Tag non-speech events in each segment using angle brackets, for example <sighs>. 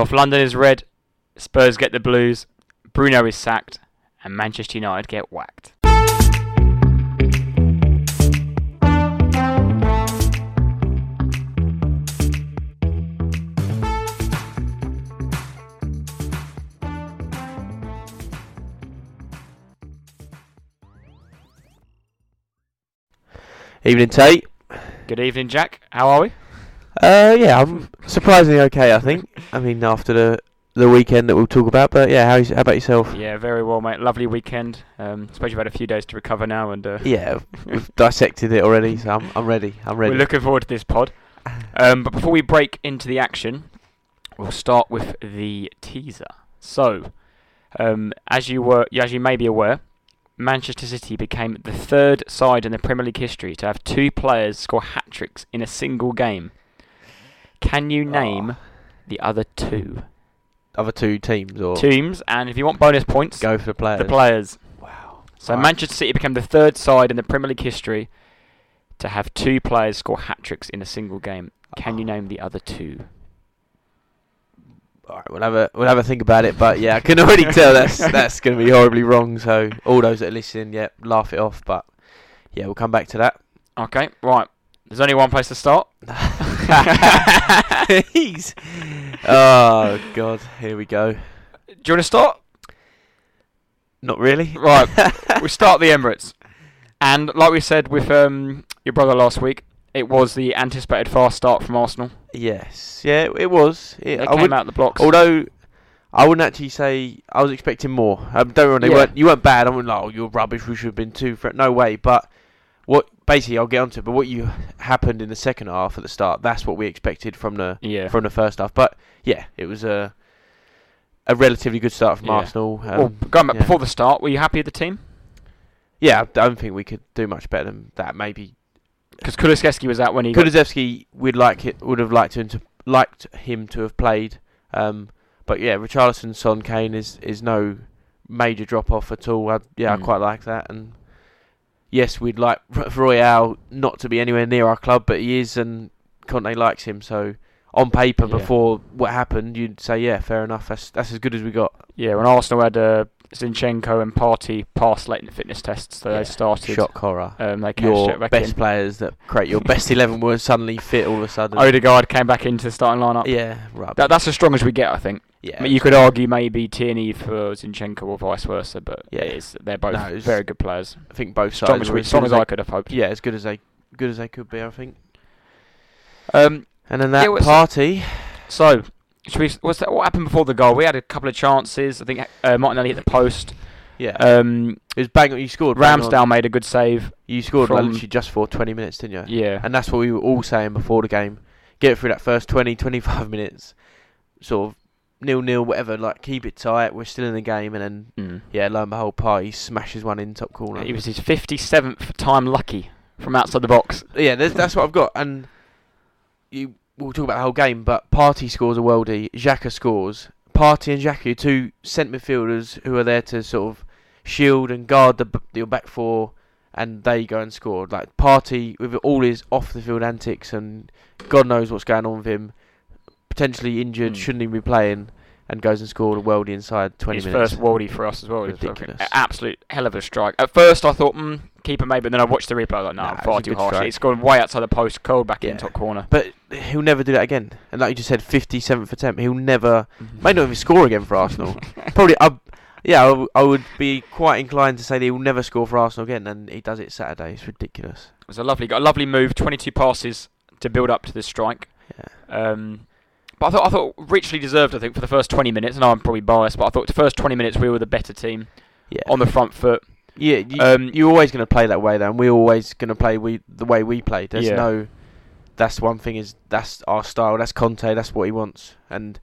North London is red, Spurs get the blues, Bruno is sacked, and Manchester United get whacked. Evening, Tate. Good evening, Jack. How are we? Uh, yeah, I'm surprisingly okay. I think. I mean, after the the weekend that we'll talk about, but yeah, how, how about yourself? Yeah, very well, mate. Lovely weekend. Um, suppose you've had a few days to recover now, and uh, Yeah, we've dissected it already, so I'm I'm ready. I'm ready. we're looking forward to this pod. Um, but before we break into the action, we'll start with the teaser. So, um, as you were, as you may be aware, Manchester City became the third side in the Premier League history to have two players score hat tricks in a single game. Can you ah. name the other two Other two teams or teams? And if you want bonus points, go for the players. the players. Wow. So Right. Manchester City became the third side in the Premier League history to have two players score hat tricks in a single game. Can you Oh. name the other two? All right, we'll have a we'll have a think about it, but yeah, I can already <laughs> tell that's that's going to be horribly wrong. So all those that are listening, yeah, laugh it off. But yeah, we'll come back to that. Okay, right. There's only one place to start. <laughs> <laughs> He's oh god, here we go. Do you want to start? Not really. Right. <laughs> we start the Emirates, and like we said with um, your brother last week, it was the anticipated fast start from Arsenal. Yes, yeah, it was. It, They I came would, out the blocks. although I wouldn't actually say I was expecting more. Um, don't worry, Yeah. weren't. You weren't bad. I wasn't like, oh, you're rubbish. We should have been two. For no way. But what basically I'll get onto. it, But what you happened in the second half at the start, that's what we expected from the yeah. from the first half. But yeah, it was a a relatively good start from Yeah. Arsenal. Um, well, going back yeah. before the start, were you happy with the team? yeah, I don't think we could do much better than that. Maybe Because Kulusevski was out when he Kulusevski would like it would have liked him to liked him to have played. Um, but yeah, Richarlison, Son, Kane is is no major drop off at all. I, yeah, Mm. I quite like that. And yes, we'd like Royal not to be anywhere near our club, but he is, and Conte likes him. So on paper, Yeah. before what happened, you'd say yeah, fair enough. That's that's as good as we got. Yeah, when Arsenal had uh, Zinchenko and Partey pass late in the fitness tests, so Yeah. they started. Shock horror. Um, they Your it best in. players that create your best eleven were suddenly fit all of a sudden. Odegaard came back into the starting lineup. yeah, rubbish. That, that's as strong as we get, I think. Yeah, I mean, you could argue maybe Tierney for Zinchenko or vice versa, but Yeah. it is, they're both No, it's- very good players. I think both Strong as, we, as strong as as I could have hoped. yeah, as good as they good as they could be, I think. Um, And then that party, so, should we, that, what happened before the goal? We had a couple of chances. I think uh, Martinelli hit the post. yeah, Um, it was bang. You scored. Ramsdale made a good save. You scored from- literally just for 20 minutes, didn't you? Yeah. And that's what we were all saying before the game. Get through that first 20, 25 <laughs> minutes, sort of nil nil, whatever. Like keep it tight. We're still in the game, and then Mm. yeah, lo and behold, Partey smashes one in top corner. It was his 57th time lucky from outside the box. yeah, that's, what I've got. And you, we'll talk about the whole game, but Partey scores a worldie. Xhaka scores. Partey and Xhaka, are two centre midfielders who are there to sort of shield and guard the your back four, and they go and score. Like Partey with all his off the field antics and God knows what's going on with him. Potentially injured, Mm. shouldn't even be playing, and goes and scored a worldie inside 20 his minutes. first worldie for us as well. Ridiculous. absolute hell of a strike. At first, I thought, mm, keeper maybe, but then I watched the replay. I was like, no, Nah, far too harsh. strike. It's gone way outside the post, curled back Yeah. in top corner. But he'll never do that again. And like you just said, 57th attempt. He'll never, <laughs> may not even score again for Arsenal. Probably, I, yeah, I, w- I would be quite inclined to say that he'll never score for Arsenal again, and he does it Saturday. It's ridiculous. It was a lovely, got a lovely move. Twenty-two passes to build up to this strike. Yeah. Um, but I thought, I thought richly deserved. I think for the first twenty minutes. I know I'm probably biased, but I thought the first twenty minutes we were the better team Yeah. on the front foot. yeah, you, Um, you're always going to play that way, though, and we're always going to play we the way we play. There's Yeah. no. That's one thing is that's our style. That's Conte. That's what he wants. And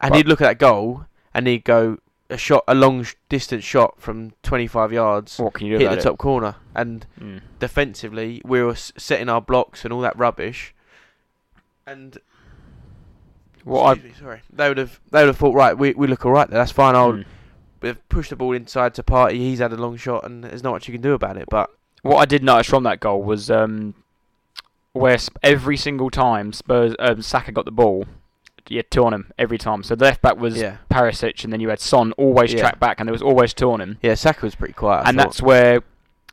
and But- he'd look at that goal and he'd go a shot, a long sh- distance shot from 25 yards, What can you do hit the it? top corner, and Mm. defensively we were setting our blocks and all that rubbish. And What I excuse me, sorry, they would have they would have thought right, we we look all right there. That's fine. I'll Mm. we've pushed the ball inside to Partey. He's had a long shot, and there's not much you can do about it. But what I did notice from that goal was um, where sp- every single time Spurs um, Saka got the ball, you had two on him every time. So the left back was Yeah. Perisic, and then you had Son always Yeah. track back, and there was always two on him. Yeah, Saka was pretty quiet. I and thought. that's where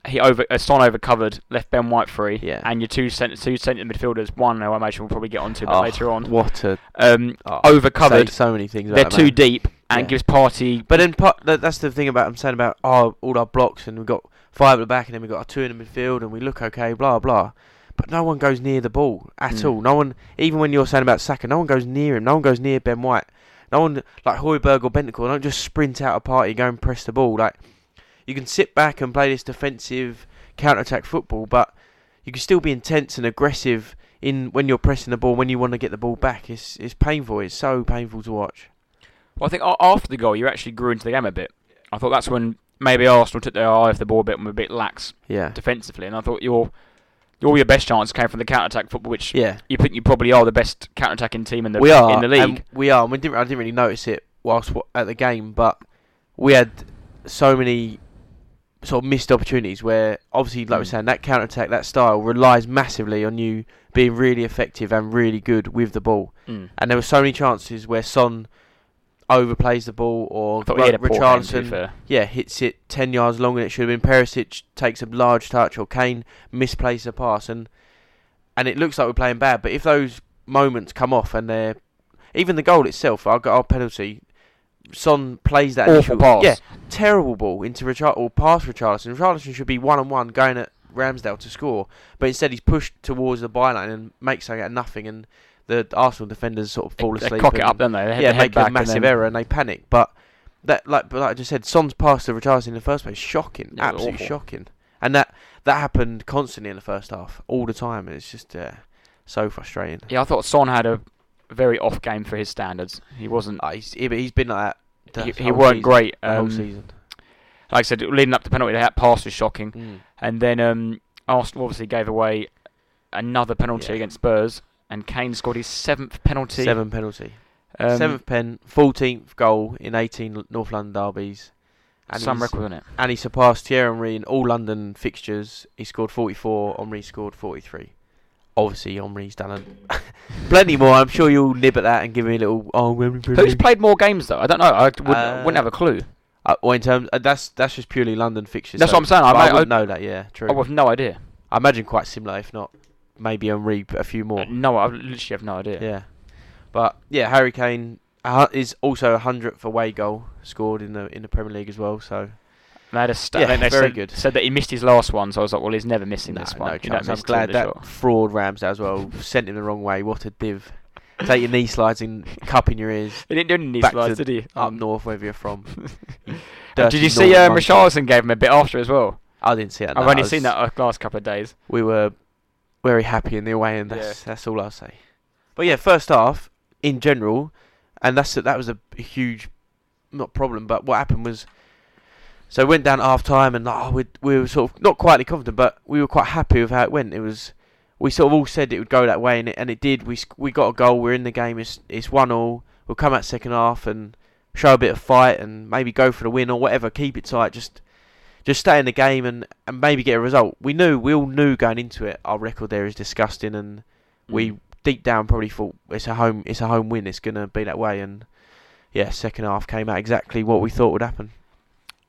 he over uh, Son overcovered, left Ben White free, Yeah. and your two centre two centre midfielders, one I imagine we'll probably get onto a bit Oh, later on, What a um, oh, overcovered. so many things. They're too man. deep and Yeah. gives Partey. But then part, that's the thing about I'm saying about oh, all our blocks and we've got five at the back and then we've got our two in the midfield and we look okay, blah blah. But no one goes near the ball at Mm. all. No one, even when you're saying about Saka, no one goes near him. No one goes near Ben White. No one like Højbjerg or Bentancur don't just sprint out a Partey, go and press the ball. Like you can sit back and play this defensive counter-attack football, but you can still be intense and aggressive in when you're pressing the ball when you want to get the ball back. It's it's painful. It's so painful to watch. Well, I think after the goal, you actually grew into the game a bit. I thought that's when maybe Arsenal took their eye off the ball a bit and were a bit lax Yeah. defensively, and I thought your all your best chances came from the counter attack football, which Yeah. you think you probably are the best counter attacking team in the we are in the league. and we are. We didn't. I didn't really notice it whilst at the game, but we had so many sort of missed opportunities where, obviously, like we're Mm. saying, that counter attack, that style relies massively on you being really effective and really good with the ball. Mm. And there were so many chances where Son overplays the ball or I thought he had a poor game, to be Richarlison, fair. yeah, hits it ten yards longer than it should have been. Perisic takes a large touch, or Kane misplaces a pass, and and it looks like we're playing bad. But if those moments come off and they're even the goal itself, our, got our penalty, Son plays that Awful initial, pass. yeah, terrible ball into Richard or past Richarlison. Richarlison should be one on one going at Ramsdale to score, but instead he's pushed towards the byline and makes something out of nothing, and the Arsenal defenders sort of fall They asleep. cock it up, don't they? They yeah, they make a and massive then- error and they panic. But that, like, but like I just said, Son's pass to Richarlison in the first place, shocking, Yeah, absolutely awful. shocking, and that that happened constantly in the first half, all the time. and It's just uh, so frustrating. Yeah, I thought Son had a very off game for his standards. He wasn't. Uh, he's, he, he's been like that. He, he weren't season, great. The whole Um, season. like I said, leading up to penalty, that pass was shocking. Mm. And then um, Arsenal obviously gave away another penalty Yeah. against Spurs, and Kane scored his seventh penalty. Seven penalty, Um, seventh pen, fourteenth goal in eighteen North London derbies. And some record, isn't it? And he surpassed Thierry Henry in all London fixtures. He scored 44. Henry scored 43. Obviously, Henry's done a <laughs> plenty more. I'm sure you'll nib at that and give me a little. Oh, Who's played more games though? I don't know. I wouldn't, Uh, wouldn't have a clue. Uh, well, in terms, uh, that's that's just purely London fixtures. That's so- what I'm saying. I might- I wouldn't know that. Yeah, true. I have no idea. I imagine quite similar, if not maybe Henry a few more. Uh, No, I literally have no idea. Yeah, but yeah, Harry Kane uh, is also a hundredth away goal scored in the in the Premier League as well. So They had a sta- Yeah, they very said, good. said that he missed his last one, so I was like, well, he's never missing no, this no one. Don't chance. I'm glad that short. fraud Ramsdale as well sent him the wrong way. What a div! Take your knee slides and cup in your ears. He didn't do any knee back slides, did he? Up Um, north, wherever you're from. <laughs> did you see um. Richarlison gave him a bit after as well? I didn't see that. I've no, only was- seen that uh, last couple of days. We were very happy in the away and That's that's all I'll say. But yeah, first half in general, and that's that was a huge not problem, but what happened was. So we went down at half time and oh, we we were sort of not quietly confident, but we were quite happy with how it went. It was we sort of all said it would go that way, and it and it did. We we got a goal. We're in the game. It's it's one all. We'll come out second half and show a bit of fight and maybe go for the win or whatever. Keep it tight. Just just stay in the game and, and maybe get a result. We knew we all knew going into it. Our record there is disgusting, and we Mm. deep down probably thought it's a home it's a home win. It's gonna be that way. And yeah, second half came out exactly what we thought would happen.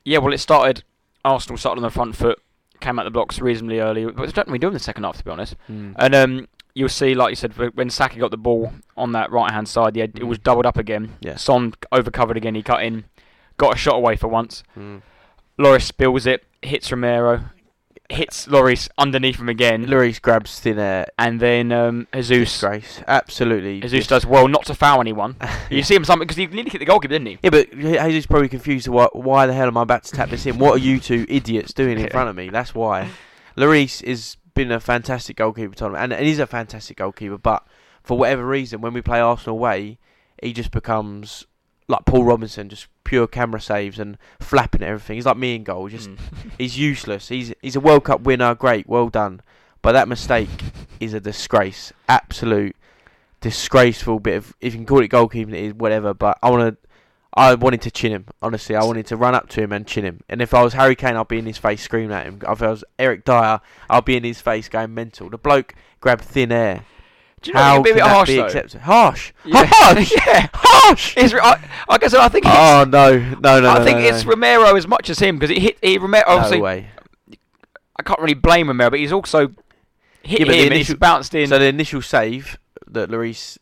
Yeah, well, it started. Arsenal started on the front foot, came out the blocks reasonably early, but they don't really do in the second half, to be honest. And um, you'll see, like you said, when Saka got the ball on that right hand side, yeah, it Mm. was doubled up again. Yeah. Son overcovered again. He cut in, got a shot away for once. Mm. Lloris spills it, hits Romero, hits Loris underneath him again, Lloris grabs thin air. and then um, Jesus. Disgrace. Absolutely. Jesus does well not to foul anyone. <laughs> You see him something because he nearly hit the goalkeeper, didn't he? Yeah, but Jesus probably confused. Why, why the hell am I about to tap this in? What are you two idiots doing in Yeah. <laughs> front of me? That's why. Lloris has been a fantastic goalkeeper, Tottenham, and, and he's a fantastic goalkeeper. But for whatever reason, when we play Arsenal away, he just becomes like Paul Robinson, just pure camera saves and flapping at everything. He's like me in goal. Just Mm. he's useless. He's he's a World Cup winner. Great, well done. But that mistake <laughs> is a disgrace. Absolute disgraceful bit of if you can call it goalkeeping, it is whatever. But I want to. I wanted to chin him. Honestly, I wanted to run up to him and chin him. And if I was Harry Kane, I'd be in his face screaming at him. If I was Eric Dier, I'd be in his face going mental. The bloke grabbed thin air. Do you know How it'd be a bit harsh though? accepted? Harsh. Yeah. Harsh. <laughs> yeah. Harsh. It's, I, like I said, I think oh, it's, Oh no, no, no, no. I think no, it's no. Romero as much as him because it hit. He Romero obviously. no way. I can't really blame Romero, but he's also hit Yeah, but the him and he's initial- bounced in. So the initial save that Lloris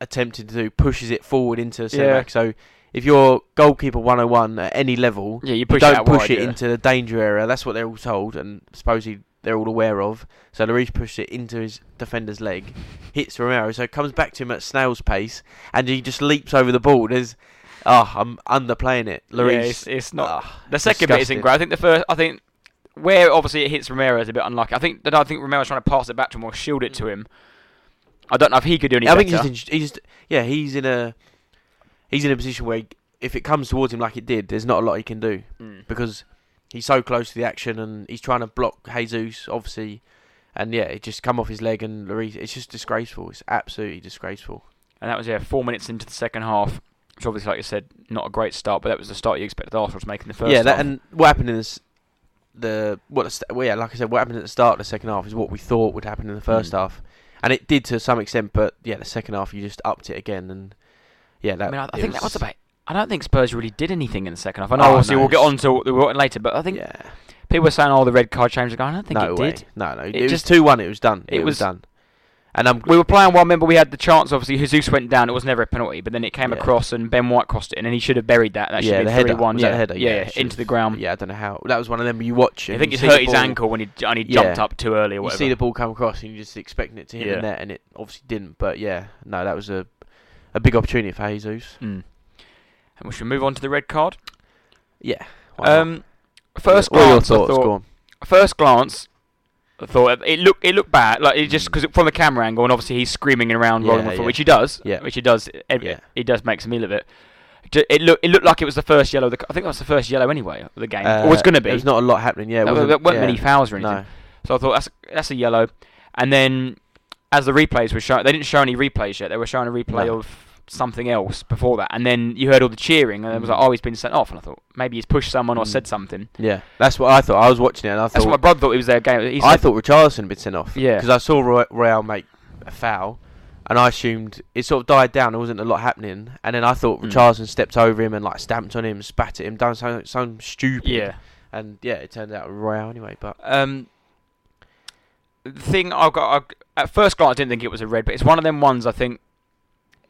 attempted to do pushes it forward into the centre Yeah. back. So if you're goalkeeper 101 at any level, yeah, you push don't it out push wide, it yeah. into the danger area. That's what they're all told, and suppose supposedly they're all aware of. So Lloris pushed it into his defender's leg, hits Romero, so it comes back to him at snail's pace, and he just leaps over the ball. There's, oh, I'm underplaying it. Yeah, Lloris, it's, it's not. ah, the second bit isn't great. I think the first. I think where obviously it hits Romero is a bit unlucky. I think that I think Romero's trying to pass it back to him or shield it to him. I don't know if he could do any I better. think he's, in, he's yeah he's in a he's in a position where he, if it comes towards him like it did, there's not a lot he can do Mm. because he's so close to the action and he's trying to block Jesus obviously, and yeah, it just come off his leg and Lloris, it's just disgraceful. It's absolutely disgraceful. And that was yeah, four minutes into the second half. Which obviously, like you said, not a great start, but that was the start you expected Arsenal to make in the first yeah, that, half. and what happened in this, the what the, well, yeah, like I said, what happened at the start of the second half is what we thought would happen in the first Mm. half, and it did to some extent. But yeah, the second half you just upped it again, and yeah, that I mean, I, I it think that was about. I don't think Spurs really did anything in the second half. I know, Oh, obviously, no, we'll get on to we'll later, but I think yeah. people were saying, "Oh, the red card change." I don't think no it way. did. No, no. It, It was just- two one. It was done. it It, was, was- done. And I'm We were playing one. Remember, we had the chance. Obviously, Jesus went down. It was never a penalty, but then it came Yeah. across, and Ben White crossed it, and then he should have buried that. That should yeah, be three header. one. Yeah, header? yeah, yeah, into the ground. Yeah, I don't know how. That was one of them you watch. I think you it's see the hurt his ankle when he and he jumped up too early or You see the ball come across and you're just expecting it to hit the net, and it obviously didn't. But yeah, no, that was a a big opportunity for Jesus. Mm. And we should move on to the red card. Yeah. Um, first what are your glance, I thoughts? thought, Go on. first glance, I thought it looked it looked bad. Like it just Mm. because from the camera angle, and obviously he's screaming around, rolling Yeah, the foot, yeah. which he does. Yeah. Which he does. It, Yeah. He does make some meal of it. Ju- It looked it looked like it was the first yellow. of The, I think that was the first yellow anyway of the game. or was Uh, going to be. There's not a lot happening. Yeah, there, there weren't yeah. many fouls or anything. No. So I thought that's that's a yellow. And then as the replays were shown, they didn't show any replays yet. They were showing a replay No. of something else before that. And then you heard all the cheering, and it was like, Mm. oh, he's been sent off. And I thought maybe he's pushed someone or Mm. said something. Yeah, that's what I thought. I was watching it and I thought That's what my brother thought. It was their game. He I said- thought Richarlison had been sent off. Yeah. Because I saw Roy- Royal make a foul, and I assumed it sort of died down. There wasn't a lot happening, and then I thought Mm. Richarlison stepped over him and like stamped on him, spat at him, done something, something stupid. yeah. And yeah, it turned out Royal anyway. But Um, the thing I've got I, at first glance, I didn't think it was a red, but it's one of them ones. I think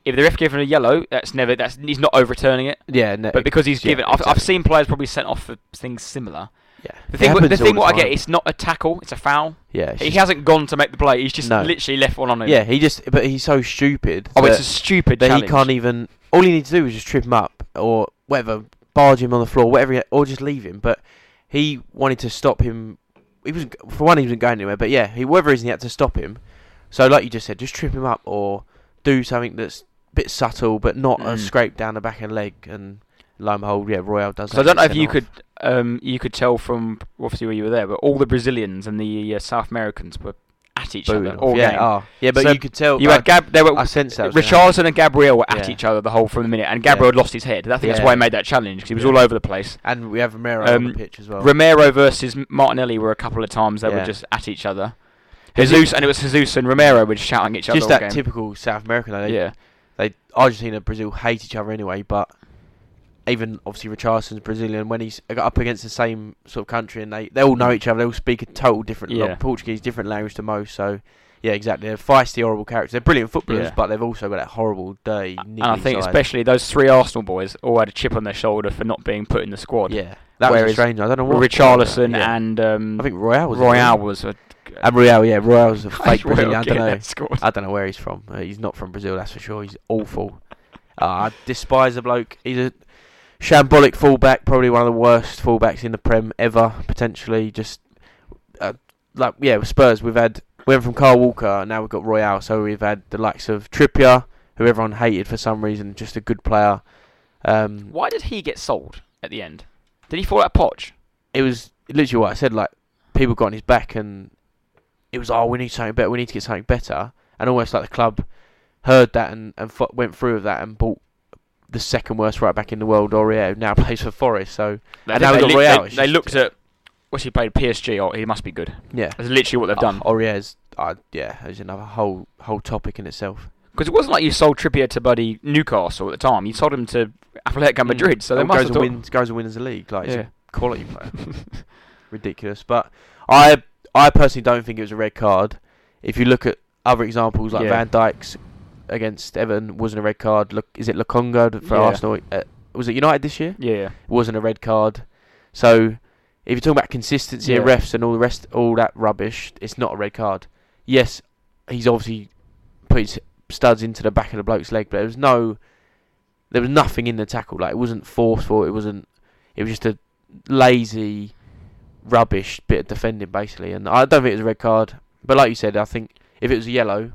if the ref given a yellow, that's never that's he's not overturning it. yeah, no, But because he's yeah, given, I've, I've seen players probably sent off for things similar. yeah, The thing, what- the thing, what I get, it's not a tackle; it's a foul. yeah, He just- hasn't gone to make the play. He's just No. literally left one on him. yeah, he just, but he's so stupid. Oh, it's a stupid that challenge. he can't even. All he needs to do is just trip him up or whatever, barge him on the floor, whatever, he, or just leave him. But he wanted to stop him. He was for one, he wasn't going anywhere. But yeah, he whatever reason he had to stop him. So like you just said, just trip him up or do something that's bit subtle, but not a Mm. scrape down the back of the leg. And lo and behold, yeah, Royal does. So I don't know if you sent could um, you could tell from obviously where you were there, but all the Brazilians and the uh, South Americans were at each Booing other off. all yeah, game. oh, yeah, but So you could tell. you I, had Gab. There were I sensed that. was gonna happen. Richarlison and Gabriel were at Yeah. each other the whole from the minute, and Gabriel had lost his head. I think that's why he made that challenge because he was Yeah. all over the place. and we have Romero on Um, the pitch as well. Romero versus Martinelli were a couple of times they were just at each other. Jesus and it was Jesus and Romero were just shouting at each other just that game. typical South American. They, yeah, they Argentina, Brazil hate each other anyway, but even obviously Richarlison's Brazilian when he's got up against the same sort of country and they, they all know each other, they all speak a total different Yeah. like, Portuguese, different language to most. So yeah, exactly. They're feisty, horrible characters. They're brilliant footballers, Yeah. but they've also got that horrible, dirty, and I think side. especially those three Arsenal boys all had a chip on their shoulder for not being put in the squad. yeah, that was Whereas a strange. I don't know what Richarlison yeah. and um, I think Royal was Royal was a and Royal, yeah, Royal's a <laughs> fake Brazilian. I don't know. <laughs> I don't know where he's from. Uh, he's not from Brazil, that's for sure. He's awful. Uh, I despise the bloke. He's a shambolic fullback, probably one of the worst fullbacks in the Prem ever, potentially. Just uh, like yeah, with Spurs, we've had we went from Carl Walker, now we've got Royal. So we've had the likes of Trippier, who everyone hated for some reason, just a good player. Um, Why did he get sold at the end? Did he fall out of Poch? it was literally what I said. Like people got on his back, and it was oh, we need something better. We need to get something better, and almost like the club heard that and and went through with that and bought the second worst right back in the world, Aurier, who now <laughs> plays for Forest. So They, And now they, Royal, they- they looked at what's he played PSG? Oh, he must be good. Yeah. That's literally what they've done. Oh, Aurier's, uh, yeah, is another whole whole topic in itself. Because it wasn't like you sold Trippier to Buddy Newcastle at the time. You sold him to Atletico Madrid. So they Oh, must goes have and thought. wins, goes and wins the league. Like, Yeah. he's a quality player. <laughs> Ridiculous. But I I personally don't think it was a red card. If you look at other examples like Yeah. Van Dijk's against Everton wasn't a red card. Look, is it Lokonga for Yeah. Arsenal? Uh, was it United this year? Yeah. It wasn't a red card. So if you're talking about consistency of Yeah. refs and all the rest, all that rubbish, it's not a red card. Yes, he's obviously put his studs into the back of the bloke's leg, but there was no, there was nothing in the tackle. Like it wasn't forceful. It wasn't. It was just a lazy, rubbish bit of defending basically. And I don't think it was a red card. But like you said, I think if it was a yellow,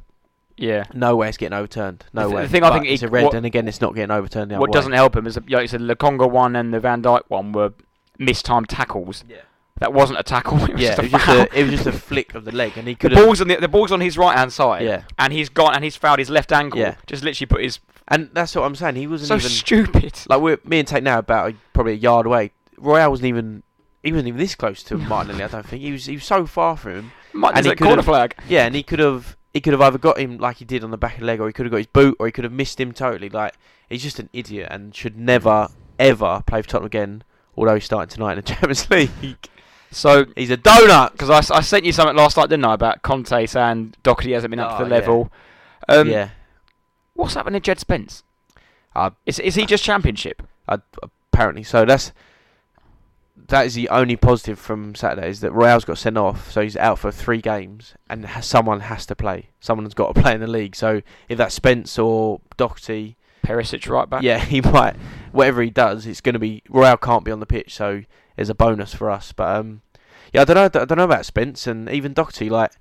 Yeah. no way it's getting overturned. No The way. the thing I think it's it- a red, what- and again, it's not getting overturned. The What way. doesn't help him is, like you said, the Congo one and the Van Dijk one were mistimed tackles. Yeah. That wasn't a tackle. <laughs> It was Yeah, just it a was just a, it was just a flick of the leg, and he could have. ball's on the, the ball's on his right hand side. Yeah, And he's gone and he's fouled his left ankle. Yeah. Just literally put his and that's what I'm saying. He wasn't so even stupid. like we're me and Tate now about a, probably a yard away. Royal wasn't even he wasn't even this close to Martinelli. I don't think he was. He was so far from him. Might and and he corner could've- flag. <laughs> Yeah, and he could have he could have either got him like he did on the back of the leg, or he could have got his boot, or he could have missed him totally. Like he's just an idiot and should never ever play for Tottenham again. Although he's starting tonight in the <laughs> Champions League, So he's a donut. because I, I sent you something last night, didn't I, about Conte saying Doherty hasn't been up to Oh, the yeah. level. Um, yeah, What's happened to Jed Spence? Uh, is is he just Championship? apparently so. That's that is the only positive from Saturday is that Royal's got sent off, so he's out for three games, and ha- someone has to play. Someone's got to play in the league. So if that's Spence or Doherty, Perisic right back. yeah, <laughs> he might. Whatever he does, it's going to be Royal can't be on the pitch, so it's a bonus for us. But um, yeah, I don't know. I don't know about Spence and even Doherty. Like,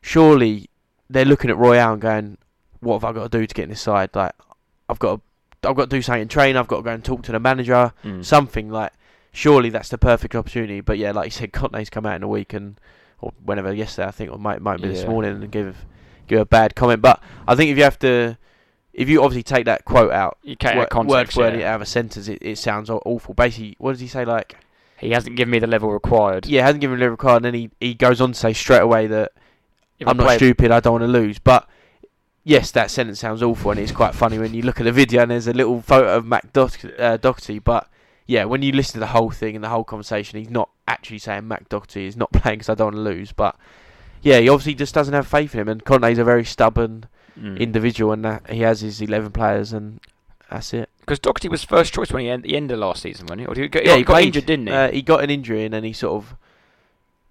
surely they're looking at Royal and going, "What have I got to do to get in this side?" Like, I've got to, I've got to do something in train. I've got to go and talk to the manager Mm. something like surely that's the perfect opportunity. But yeah, like you said, Conte's come out in a week and or whenever yesterday I think or might might be this morning and give give a bad comment. But I think if you have to, if you obviously take that quote out. You can't Word, context. word word yeah. out of a sentence, it, it sounds awful. Basically, what does he say? Like, He hasn't given me the level required. yeah, hasn't given me the level required, and then he, he goes on to say straight away that If I'm not stupid, I don't want to lose. But yes, that sentence sounds awful, and it's quite funny when you look at the video and there's a little photo of Matt Doherty. Uh, Doherty but yeah, when you listen to the whole thing and the whole conversation, he's not actually saying Matt Doherty is not <laughs> playing because I don't want to lose. But yeah, he obviously just doesn't have faith in him, and Conte's a very stubborn Mm. individual, and that he has his 11 players, and that's it. Because Doherty was first choice when he end, the end of last season, wasn't he? Or did he, get, yeah, he got played. injured, didn't he? Uh, he got an injury and then he sort of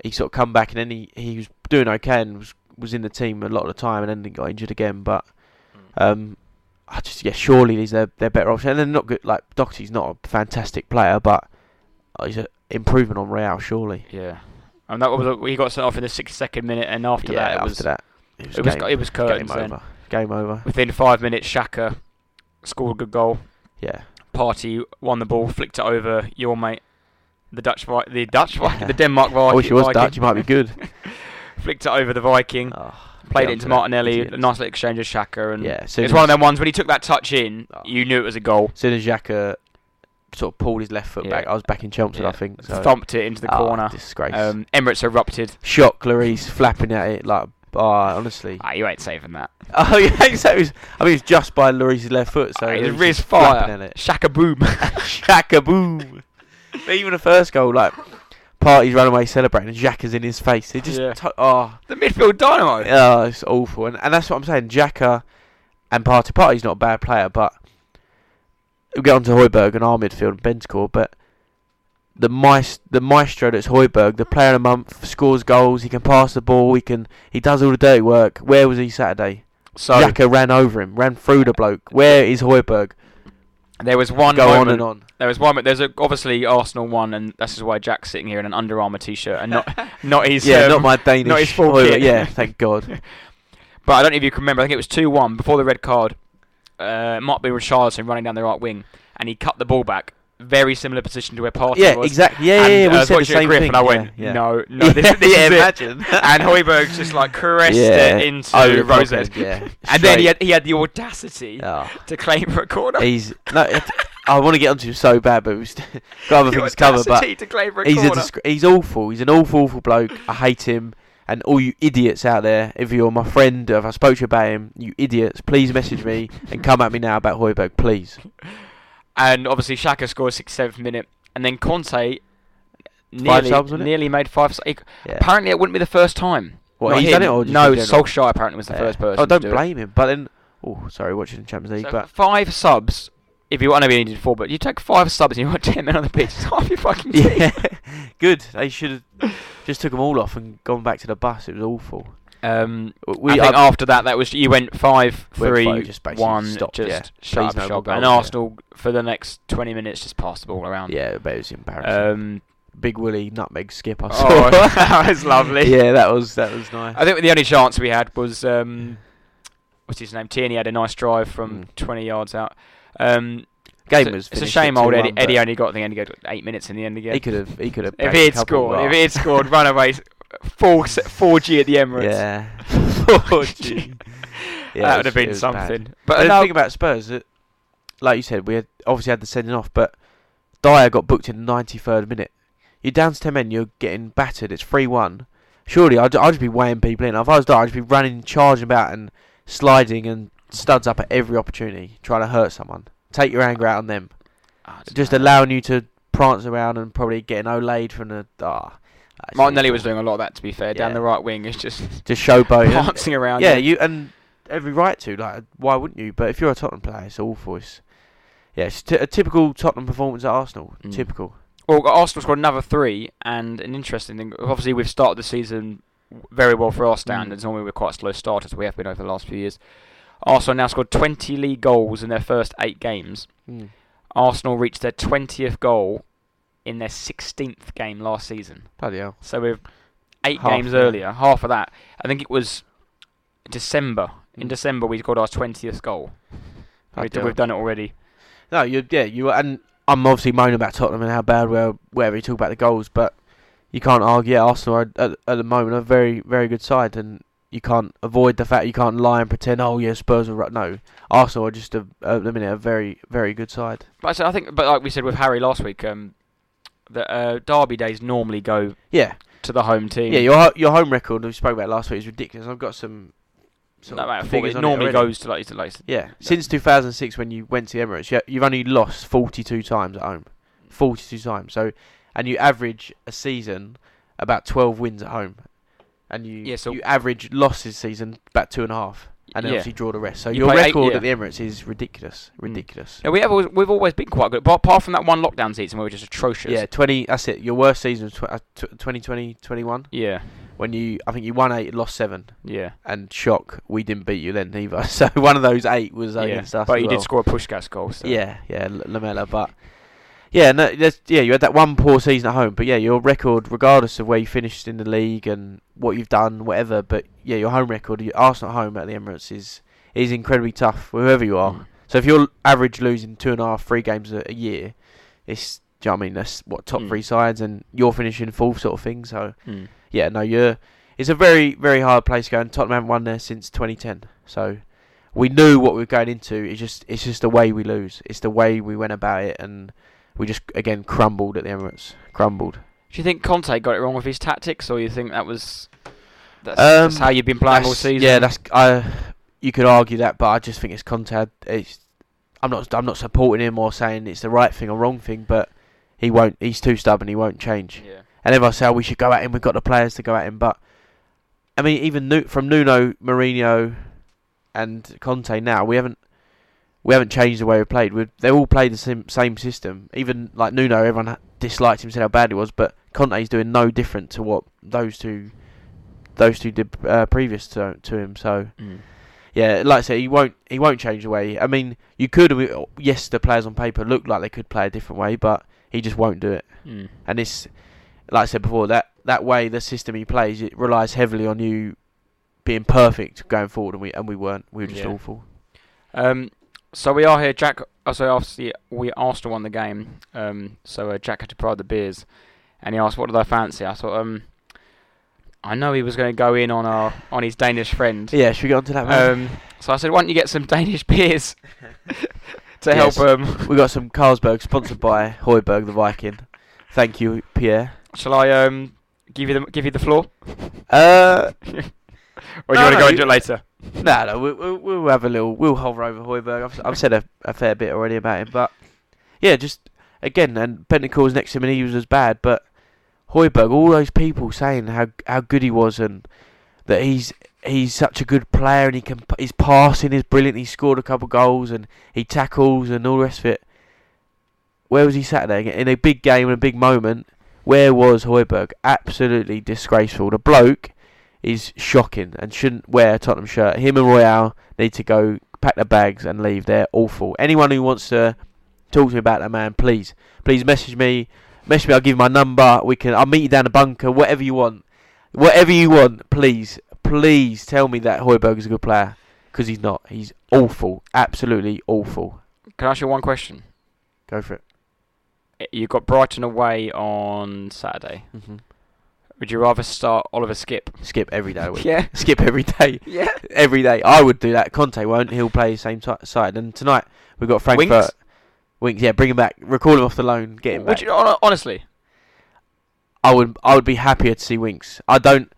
he sort of come back and then he, he was doing okay and was was in the team a lot of the time and then he got injured again. But um, I just yeah, surely these are they're better options. And they're not good. Like Doherty's not a fantastic player, but he's an improvement on Real, surely. yeah. And that was he got sent off in the 62nd minute, and after yeah, that it after was that it was it was game, it was curtains. game over. Game over. Within five minutes, Xhaka scored a good goal. Yeah, Partey won the ball, flicked it over your mate, the Dutch, the Dutch, the Denmark Viking. I wish he was Viking. Dutch. He might be good. <laughs> Flicked it over the Viking, Oh, played it into. Martinelli. A nice little exchange with Xhaka, and Yeah, soon it's one of them ones when he took that touch in, Oh. you knew it was a goal. As soon as Xhaka sort of pulled his left foot Yeah. back, I was back in Chelmsford, Yeah. I think. So. Thumped it into the Ah, corner. Disgrace. Um, Emirates erupted. Shock, Lloris flapping at it like, oh, honestly. Ah, you ain't saving that. <laughs> Oh yeah, <laughs> was- I mean, it was just by Lloris's left foot, so it was wrist fire. Xhaka boom. <laughs> Xhaka boom. But even the first goal, like Partey's run away celebrating, and Xhaka's in his face. It just, Yeah. to- oh, the midfield dynamo. oh, it's awful. And and that's what I'm saying. Xhaka and Partey Partey's not a bad player, but we'll get on to Højbjerg and our midfield and Ben's but. The maest- the maestro that's Højbjerg, the player of the month, scores goals. He can pass the ball. He can. He does all the dirty work. Where was he Saturday? So Xhaka ran over him, ran through the bloke. Where is Højbjerg? There was one Go on and on. There was one. mo- There's a, obviously Arsenal won, and this is why Jack's sitting here in an Under Armour t-shirt and not <laughs> not his. yeah, um, not my Danish. not his full Højbjerg. kit. Yeah, thank God. <laughs> But I don't know if you can remember. I think it was two one before the red card. Uh, it might be Richarlison running down the right wing, and he cut the ball back. Very similar position to where Partey yeah, was. exactly. Yeah, and yeah, yeah. I We was said the same Griff thing. and I went, yeah, yeah. no, no, this, <laughs> this yeah, is it. imagine. <laughs> And Højbjerg just like caressed it into Oh. Rosette, yeah. And then he had he had the audacity Oh, to claim for a corner. he's no. It, I want to get onto him so bad, but we've <laughs> got other things to cover. But to claim for a he's a corner. he's awful. He's an awful, awful bloke. I hate him. And all you idiots out there, if you're my friend, if I spoke to you about him, you idiots, please message me and come at me now about Højbjerg, please. And obviously Xhaka scored 67th minute, and then Conte nearly, subs, it? nearly made five. he- Yeah. Apparently, it wouldn't be the first time. What, Not he's him. done it or no? Solskjaer apparently was the Yeah. first person. Oh, don't do it. blame him. But then, oh, sorry, watching the Champions League, So but five subs. If you want to be needed four, but you take five subs and you want ten men on the pitch, it's half your fucking <laughs> team. yeah, good. They should have just took them all off and gone back to the bus. It was awful. Um, We I think I- after that, that was you went five, three, just basically one, stopped, just yeah. shut up no more goals, and yeah. Arsenal for the next twenty minutes just passed the ball around. yeah, but it was embarrassing. Um, Big Willie nutmeg skip. I saw. oh, <laughs> that was lovely. <laughs> yeah, that was that was nice. I think the only chance we had was um, what's his name? Tierney had a nice drive from Mm. 20 yards out. Um, Game it's, was. it's a shame old Eddie, Eddie only got the end. He got eight minutes in the end again. He could have. He could have. if he had scored, if he had scored, runaway <laughs> four four G at the Emirates. Yeah. <laughs> Four G. Yeah, that would have been was bad. something. But But the thing about Spurs, that, like you said, we had obviously had the sending off, but Dier got booked in the 93rd minute. You're down to 10 men, you're getting battered. It's 3 1. Surely I'd, I'd just be weighing people in. If I was Dier, I'd just be running, charging about, and sliding and studs up at every opportunity, trying to hurt someone. Take your anger out on them. Ah, Just bad. allowing you to prance around and probably getting olayed from the. Ah, that's Martinelli was doing a lot of that. To be fair, down Yeah. the right wing it's just <laughs> Just showboating. prancing around. Yeah, you and every right to. Like, why wouldn't you? But if you're a Tottenham player, it's awful. It's, yeah, it's t- a typical Tottenham performance at Arsenal. Mm. Typical. Well, Arsenal scored another three, and an interesting thing. Obviously, we've started the season very well for our standards. Normally, we're quite slow starters. We have been over the last few years. Arsenal now scored 20 league goals in their first eight games. Mm. Arsenal reached their 20th goal in their 16th game last season. Bloody hell. So we're eight Half, games earlier, half of that. I think it was December. In Mm. December, we scored our 20th goal. We, hell. we've done it already. No, you yeah you and I'm obviously moaning about Tottenham and how bad we're wherever you talk about the goals, but you can't argue. Yeah, Arsenal are at, at the moment a very very good side, and you can't avoid the fact you can't lie and pretend. Oh yeah, Spurs are right. No, Arsenal are just a, at the minute a very very good side. But I said- I think, but like we said with Harry last week, um, that uh, derby days normally go Yeah, to the home team. yeah. Your your home record we spoke about last week is ridiculous. I've got some. sort no of figures it normally already. goes to like, to like Yeah, since 2006 when you went to the Emirates, you, you've only lost 42 times at home. 42 times. So, and you average a season about 12 wins at home, and you Yeah, so- you average losses season about two and a half, and then yeah. obviously draw the rest. So You your play eight- record yeah. at the Emirates is ridiculous, Mm. ridiculous. Yeah, we have always, we've always been quite good, but apart from that one lockdown season where we were just atrocious. Yeah, 20. That's it. Your worst season was tw- uh, tw- 2020, 21, yeah, when you I think you won eight, lost seven, yeah. and shock we didn't beat you then either. <laughs> So one of those eight was yeah. against us. But you well. did score a Puskás goal. So. Yeah, yeah, Lamela, but yeah, no, yeah, you had that one poor season at home, but yeah, your record, regardless of where you finished in the league and what you've done, whatever, but yeah, your home record, your Arsenal home at the Emirates is is incredibly tough, whoever you are. Mm. So if you're average losing two and a half, three games a, a year, it's, do you know what I mean? That's what top Mm. three sides, and you're finishing fourth, sort of thing. So Mm. yeah, no, you're. It's a very, very hard place to go, and Tottenham haven't won there since 2010. So we knew what we were going into. It's just, it's just the way we lose. It's the way we went about it, and we just again crumbled at the Emirates. Crumbled. Do you think Conte got it wrong with his tactics, or you think that was that's, Um, that's how you've been playing all season? Yeah, that's. I. you could argue that, but I just think it's Conte. It's. I'm not. I'm not supporting him or saying it's the right thing or wrong thing, but he won't. He's too stubborn. He won't change. yeah. And if I say, oh, we should go at him. We've got the players to go at him. But I mean, even from Nuno, Mourinho, and Conte now, we haven't we haven't changed the way we played. We they all played the same same system. Even like Nuno, everyone disliked him, said how bad he was. But Conte's doing no different to what those two those two did uh, previous to to him. So Mm. yeah, like I said, he won't he won't change the way. I mean, you could. Yes, the players on paper look like they could play a different way, but he just won't do it. Mm. And it's like I said before that that way the system he plays it relies heavily on you being perfect going forward, and we and we weren't. We were just Yeah. awful. Um, so we are here. Jack. Oh, so obviously we Arsenal won the game. Um, so uh, Jack had to provide the beers, and he asked, "What did I fancy?" I thought, um, I know he was going to go in on our on his Danish friend. Yeah, should we get on to that? Um, so I said, "Why don't you get some <laughs> Danish beers <laughs> to Yes. help. him?" <laughs> We got some Carlsberg sponsored by Højbjerg the Viking. Thank you, Pierre. shall I um give you the give you the floor, Uh, or do you want to no, go into it later? No, no, we'll, we'll, we'll have a little. We'll hover over Højbjerg. I've, I've said a, a fair bit already about him, but yeah, just again, and Bentancur was next to him and he was as bad, but Højbjerg, all those people saying how how good he was and that he's he's such a good player and he can his passing is brilliant. He scored a couple goals and he tackles and all the rest of it. Where was he Saturday in a big game and a big moment? Where was Højbjerg? Absolutely disgraceful. The bloke is shocking and shouldn't wear a Tottenham shirt. Him and Royal need to go pack their bags and leave. They're awful. Anyone who wants to talk to me about that man, please, please message me. Message me. I'll give you my number. We can. I'll meet you down the bunker. Whatever you want. Whatever you want. Please, please tell me that Højbjerg is a good player because he's not. He's awful. Absolutely awful. Can I ask you one question? Go for it. You've got Brighton away on Saturday. hmm Would you rather start Oliver Skipp? Skipp every day. week. Yeah. <laughs> Skipp every day. <laughs> Yeah. Every day. I would do that. Conte won't. He'll play the same ti side. And tonight we've got Frankfurt. Winks? Winks, yeah, bring him back. Recall him off the loan. Get him Would back. you, honestly, I would. I would be happier to see Winks. I don't.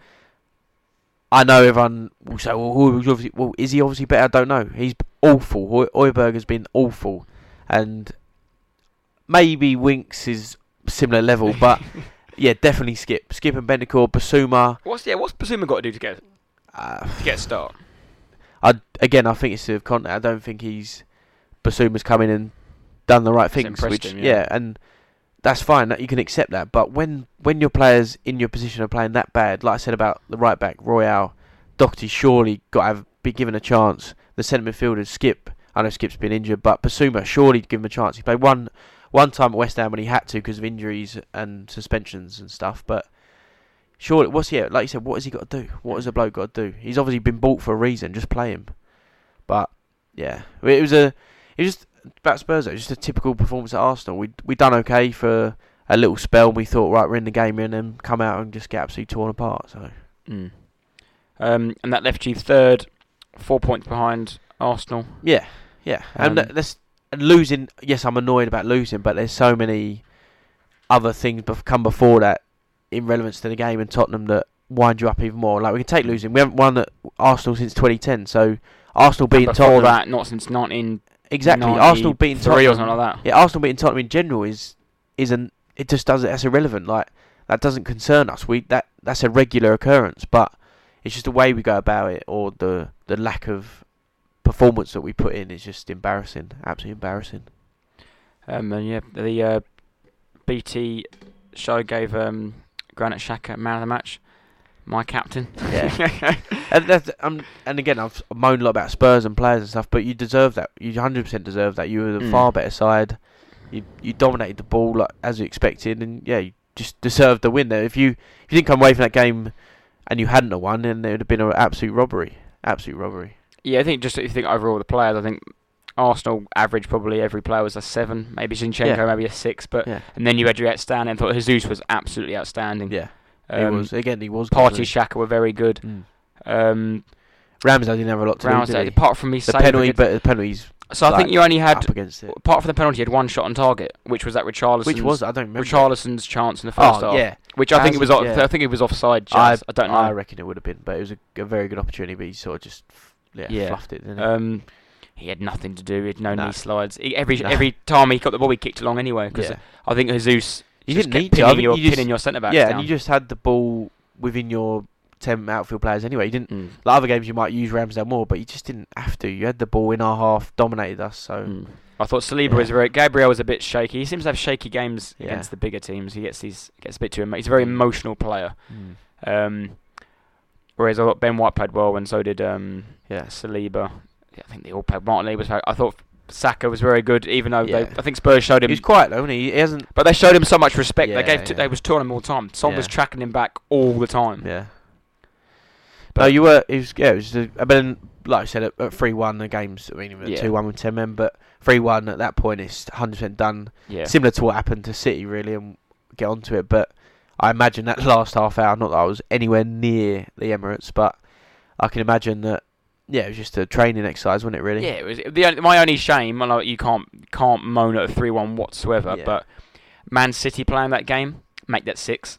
I know everyone will say, "Well, obviously, well, is he obviously better?" I don't know. He's awful. Højbjerg has been awful, and maybe Winks is similar level, but <laughs> yeah, definitely Skipp. Skipp and Bentancur, Bissouma. what's yeah, what's Bissouma got to do to get Uh, to get a start? <sighs> I again, I think it's to Conte. I don't think he's Bissouma's come in and done the right things. Which him, yeah. and that's fine. That you can accept that. But when when your players in your position are playing that bad, like I said about the right back Royal, Doherty surely got to have, be given a chance. The centre midfielders Skipp. I know Skipp's been injured, but Bissouma surely give him a chance. He played one one time at West Ham when he had to because of injuries and suspensions and stuff. But sure, what's yeah, like you said, what has he got to do? What has a bloke got to do? He's obviously been bought for a reason. Just play him. But yeah, it was a it was just about Spurs. Though, just a typical performance at Arsenal. We we done okay for a little spell. We thought right, we're in the game, and then come out and just get absolutely torn apart. So Mm. Um, and that left you third, four points behind Arsenal. yeah, yeah, and Um, and losing. Yes, I'm annoyed about losing, but there's so many other things come before that in relevance to the game in Tottenham that wind you up even more. Like we can take losing. We haven't won at Arsenal since 2010, so Arsenal And beating before Tottenham. that, not since 1993 exactly, Arsenal beating or Tottenham. something like that. Yeah, Arsenal beating Tottenham in general is isn't it just does that's irrelevant. Like that doesn't concern us. We that that's a regular occurrence, but it's just the way we go about it or the the lack of performance that we put in is just embarrassing. Absolutely embarrassing. Um, and yeah, the uh, BT show gave um, Granit Xhaka man of the match. My captain. Yeah. <laughs> And that's um, and again I've moaned a lot about Spurs and players and stuff, but you deserve that. You 100% deserve that. You were the Mm. far better side. You you dominated the ball like, as you expected, and yeah, you just deserved the win there. If you if you didn't come away from that game and you hadn't won, then it would have been an absolute robbery. Absolute robbery. Yeah, I think just if you think overall the players, I think Arsenal average probably every player was a seven, maybe Zinchenko Yeah. maybe a six, but Yeah. and then you had your outstanding. I thought Jesus was absolutely outstanding. Yeah. um, he was again. He was good, Partey Xhaka were very good. Mm. Um, Ramsdale didn't have a lot to do. Ramsdale, Did he? apart from me The penalty, but the penalties so I think you only had up against it. apart from the penalty, you had one shot on target, which was that Richarlison's Which was I don't remember. Richarlison's chance in the first oh half. yeah, Which I think it was. yeah. I think it was offside. I, I, don't know. I reckon it would have been, but it was a, a very good opportunity. But he sort of just yeah, Yeah. fluffed it. Didn't he? Um, he had nothing to do. He had no, No. knee slides. He, every No. every time he got the ball, he kicked along anyway. Because yeah. I think Jesus You just didn't need pinning think your you just- pinning your centre back yeah, down. and you just had the ball within your ten outfield players anyway. You didn't. Mm, Like other games, you might use Ramsdale more, but you just didn't have to. You had the ball in our half, dominated us. So mm. I thought Saliba Yeah. was very. Gabriel was a bit shaky. He seems to have shaky games Yeah. against the bigger teams. He gets these gets a bit too. emo- He's a very emotional player. Um, whereas I thought Ben White played well, and so did um, yeah, Saliba. Yeah, I think they all played. Martinelli was. I thought Saka was very good, even though Yeah. they, I think Spurs showed him. He's quiet though. He, he hasn't. But they showed him so much respect. they Yeah, gave. T- yeah. They was touring him all the time. Son was tracking him back all the time. Yeah. But- no, you were. It was. Yeah, it was. A, but then, like I said, at, three one, the games. I mean, Yeah. two one with ten men, but three one at that point is hundred percent done. Yeah. Similar to what happened to City, really, and get onto it. But I imagine that <laughs> last half hour. Not that I was anywhere near the Emirates, but I can imagine that yeah, it was just a training exercise, wasn't it? Really. Yeah, it was the only, my only shame. I know you can't can't moan at a three-one whatsoever, Yeah. but Man City playing that game make that six.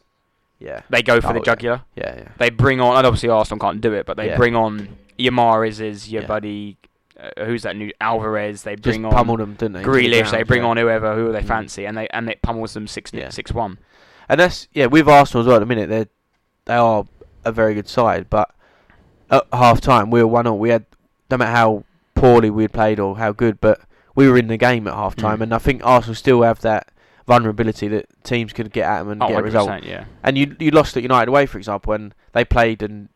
Yeah. They go for Oh, the jugular. Yeah. Yeah. They bring on, and obviously Arsenal can't do it, but they Yeah. bring on your Mahrez's, your Yeah. buddy, uh, who's that new Alvarez. They Just bring on pummeled them, didn't they? Grealish. They bring yeah. on whoever who they Mm. fancy, and they and it pummels them six Yeah. six one. And that's yeah, with Arsenal as well at the minute, they they are a very good side, but at half time we were one all. We had no matter how poorly we had played or how good, but we were in the game at half time Mm. and I think Arsenal still have that vulnerability that teams could get at them and Oh, get a result. yeah. And you you lost at United away, for example, when they played and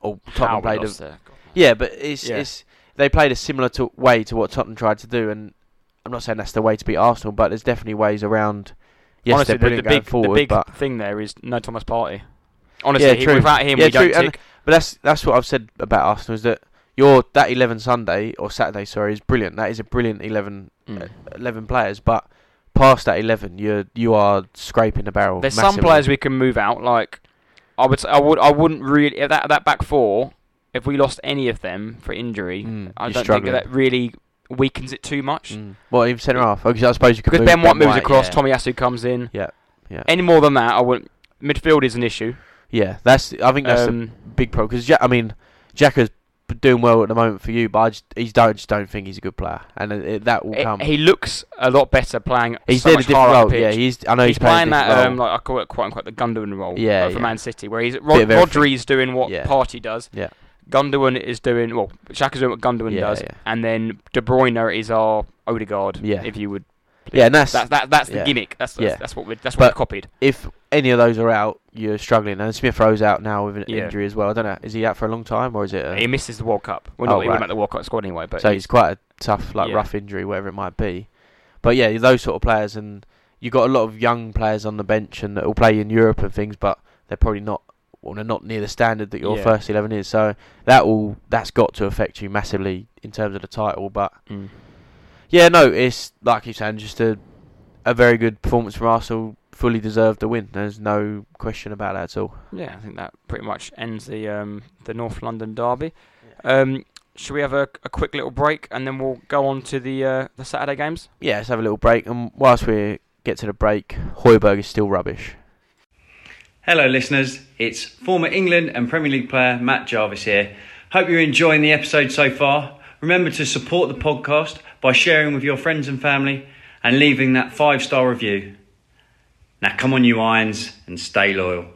or Tottenham played. A, there. yeah, but it's Yeah. it's they played a similar to, way to what Tottenham tried to do, and I'm not saying that's the way to beat Arsenal, but there's definitely ways around. Yes, Honestly, they're the, the big forward, the big but thing there is no Thomas Partey. Honestly, Yeah, he- true. without him, Yeah, we don't tick. But that's that's what I've said about Arsenal is that your that eleven Sunday or Saturday, sorry, is brilliant. That is a brilliant 11, Mm. uh, 11 players. But past that eleven, you you are scraping the barrel. There's some players we can move out. Like I would, I would, I wouldn't really that that back four. If we lost any of them for injury, Mm, I don't struggling. think that really weakens it too much. Mm. Well, even centre half. Because I suppose you could Because Ben White moves across, yeah. Tommy Asu comes in. Yeah, yeah. Any more than that, I wouldn't. Midfield is an issue. Yeah, that's. I think that's Um, a big problem because ja- I mean, Xhaka's doing well at the moment for you, but I just he's don't just don't think he's a good player, and it, it- that will it- come. he looks a lot better playing. he's so doing a different role. Yeah, he's. I know he's, he's, playing different that um, like I call it quite unquote the Gundogan role Yeah, uh, for yeah. Man City, where he's Rod- Rodri's doing what Yeah. Partey does. Yeah. Gundogan is doing well. Xhaka's doing what Gundogan Yeah, does, yeah. and then De Bruyne is our Odegaard. Yeah. if you would. yeah, and that's That's that, that's the yeah. gimmick. That's that's, Yeah. that's what we that's But- what we copied. if any of those are out, you're struggling. And Smith Rowe's out now with an injury as well. I don't know. Is he out for a long time or is it? A, he misses the World Cup. Well, Oh, not he wouldn't make the World Cup squad anyway, but so he's- he's quite a tough, like rough injury, whatever it might be. But yeah, those sort of players, and you've got a lot of young players on the bench and that will play in Europe and things, but they're probably not. Well, they're not near the standard that your Yeah. first eleven is. So that will that's got to affect you massively in terms of the title. But Mm. yeah, no, it's like you're saying, just a a very good performance from Arsenal. Fully deserved the win. There's no question about that at all. Yeah, I think that pretty much ends the um, the North London derby. Um, should we have a, a quick little break and then we'll go on to the uh, the Saturday games? Yeah, let's have a little break. And whilst we get to the break, Højbjerg is still rubbish. Hello, listeners. It's former England and Premier League player Matt Jarvis here. Hope you're enjoying the episode so far. Remember to support the podcast by sharing with your friends and family and leaving that five star review. Now, come on, you irons, and stay loyal.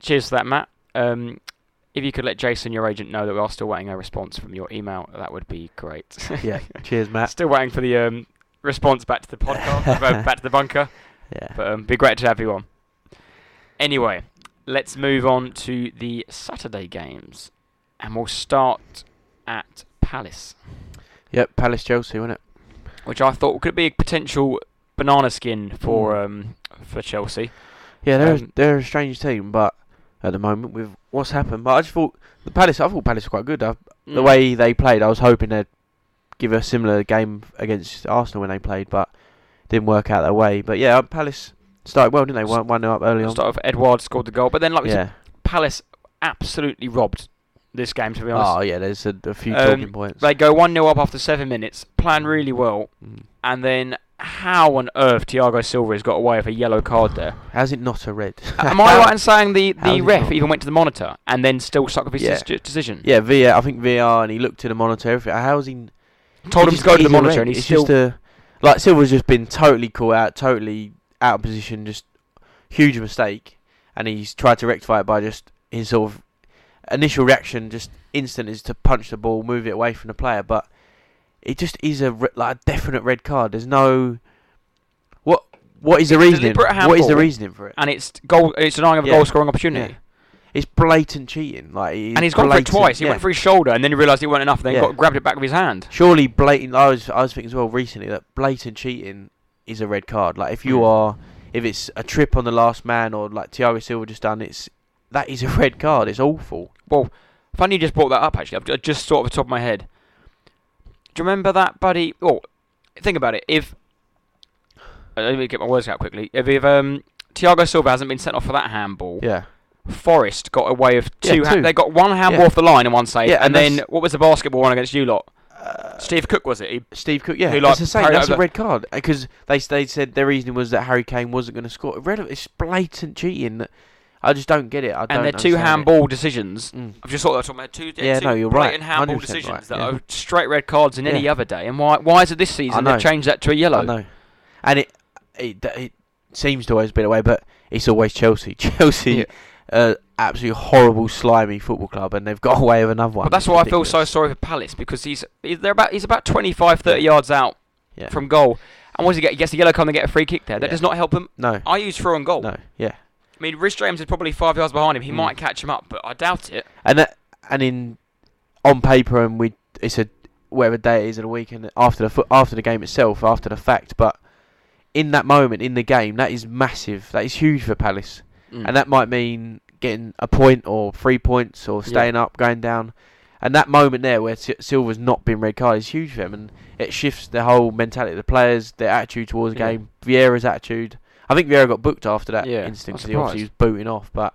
Cheers for that, Matt. Um, if you could let Jason, your agent, know that we are still waiting a response from your email, that would be great. Yeah, <laughs> cheers, Matt. still waiting for the um, response back to the podcast, <laughs> back to the bunker. Yeah, But um, be great to have you on. Anyway, let's move on to the Saturday games, and we'll start at Palace, yep. Palace Chelsea, wasn't it? which I thought could be a potential banana skin for Mm. um, for Chelsea. Yeah, they're Um, they're a strange team, but at the moment with what's happened, but I just thought the Palace. I thought Palace were quite good. I, The Mm. way they played, I was hoping they'd give a similar game against Arsenal when they played, but didn't work out that way. But yeah, Palace started well, didn't they? One one up early on. Start with Edouard scored the goal, but then like we said, Palace absolutely robbed this game. To be honest, Oh yeah, there's a, a few Um, talking points. they go one 0 up after seven minutes, plan really well, Mm. and then how on earth Thiago Silva has got away with a yellow card there? How's it not a red? Am I <laughs> right in saying the, the ref even went to the monitor and then still stuck with his Yeah. decision? Yeah, VR. I think VR, and he looked to the monitor. everything. How's he? Told he him to go to the monitor red. and he's it's still. just a like Silva's just been totally caught out, totally out of position, just huge mistake, and he's tried to rectify it by just his sort of initial reaction, just instant, is to punch the ball, move it away from the player, but it just is a re- like a definite red card. There's no what what is the It's reasoning? What is the reasoning for it? and it's goal. It's denying of a Yeah. goal scoring opportunity. It's blatant cheating. Like And he's gone for it twice. He yeah. went for his shoulder and then he realised it wasn't enough. Then Yeah. got grabbed it back with his hand. surely blatant. I was I was thinking as well recently that blatant cheating is a red card. Like if you Mm. are, if it's a trip on the last man or like Thiago Silva just done, it's that is a <laughs> red card. It's awful. Well, funny you just brought that up. Actually, I've just sort of the top of my head. Do you remember that, buddy? Oh, think about it. If uh, let me get my words out quickly. If, if um Thiago Silva hasn't been sent off for that handball, Yeah, Forest got away with Yeah, two. ha- they got one handball Yeah. off the line in one save, Yeah, and, and then what was the basketball one against you lot? Uh, Steve Cook was it? He, Steve Cook, yeah, who, that's like, the same. That's a red card because they they said their reasoning was that Harry Kane wasn't going to score. Red, it's blatant cheating. that- I just don't get it. I don't and their two it. handball decisions. Mm. I've just thought that's talking about two. Yeah, two no, you're right. handball 100% decisions right, that are straight red cards in any other day. And why? Why is it this season they've changed that to a yellow? I know, and it it it seems to always be that way, but it's always Chelsea. <laughs> Chelsea, Yeah. Uh, absolutely horrible, slimy football club, and they've got <laughs> away with another one. But that's It's why I feel so sorry for Palace because he's they're about he's about 25, 30 yards out Yeah. from goal. And once he get? He gets a yellow card and get a free kick there. That Yeah. does not help him. no, I use through on goal. no, yeah, I mean, Reece James is probably five yards behind him. He Mm. might catch him up, but I doubt it. and that, and in on paper, and we it's a whatever day it is in a week, and after the fo- after the game itself, after the fact, but in that moment in the game, that is massive. That is huge for Palace. Mm. and that might mean getting a point or three points or Yeah. staying up, going down. And that moment there where Si- Silva's not been red carded is huge for him, and it shifts the whole mentality of the players, their attitude towards the Yeah. game, Vieira's attitude. I think Vieira got booked after that Yeah, instant because he obviously was booting off. But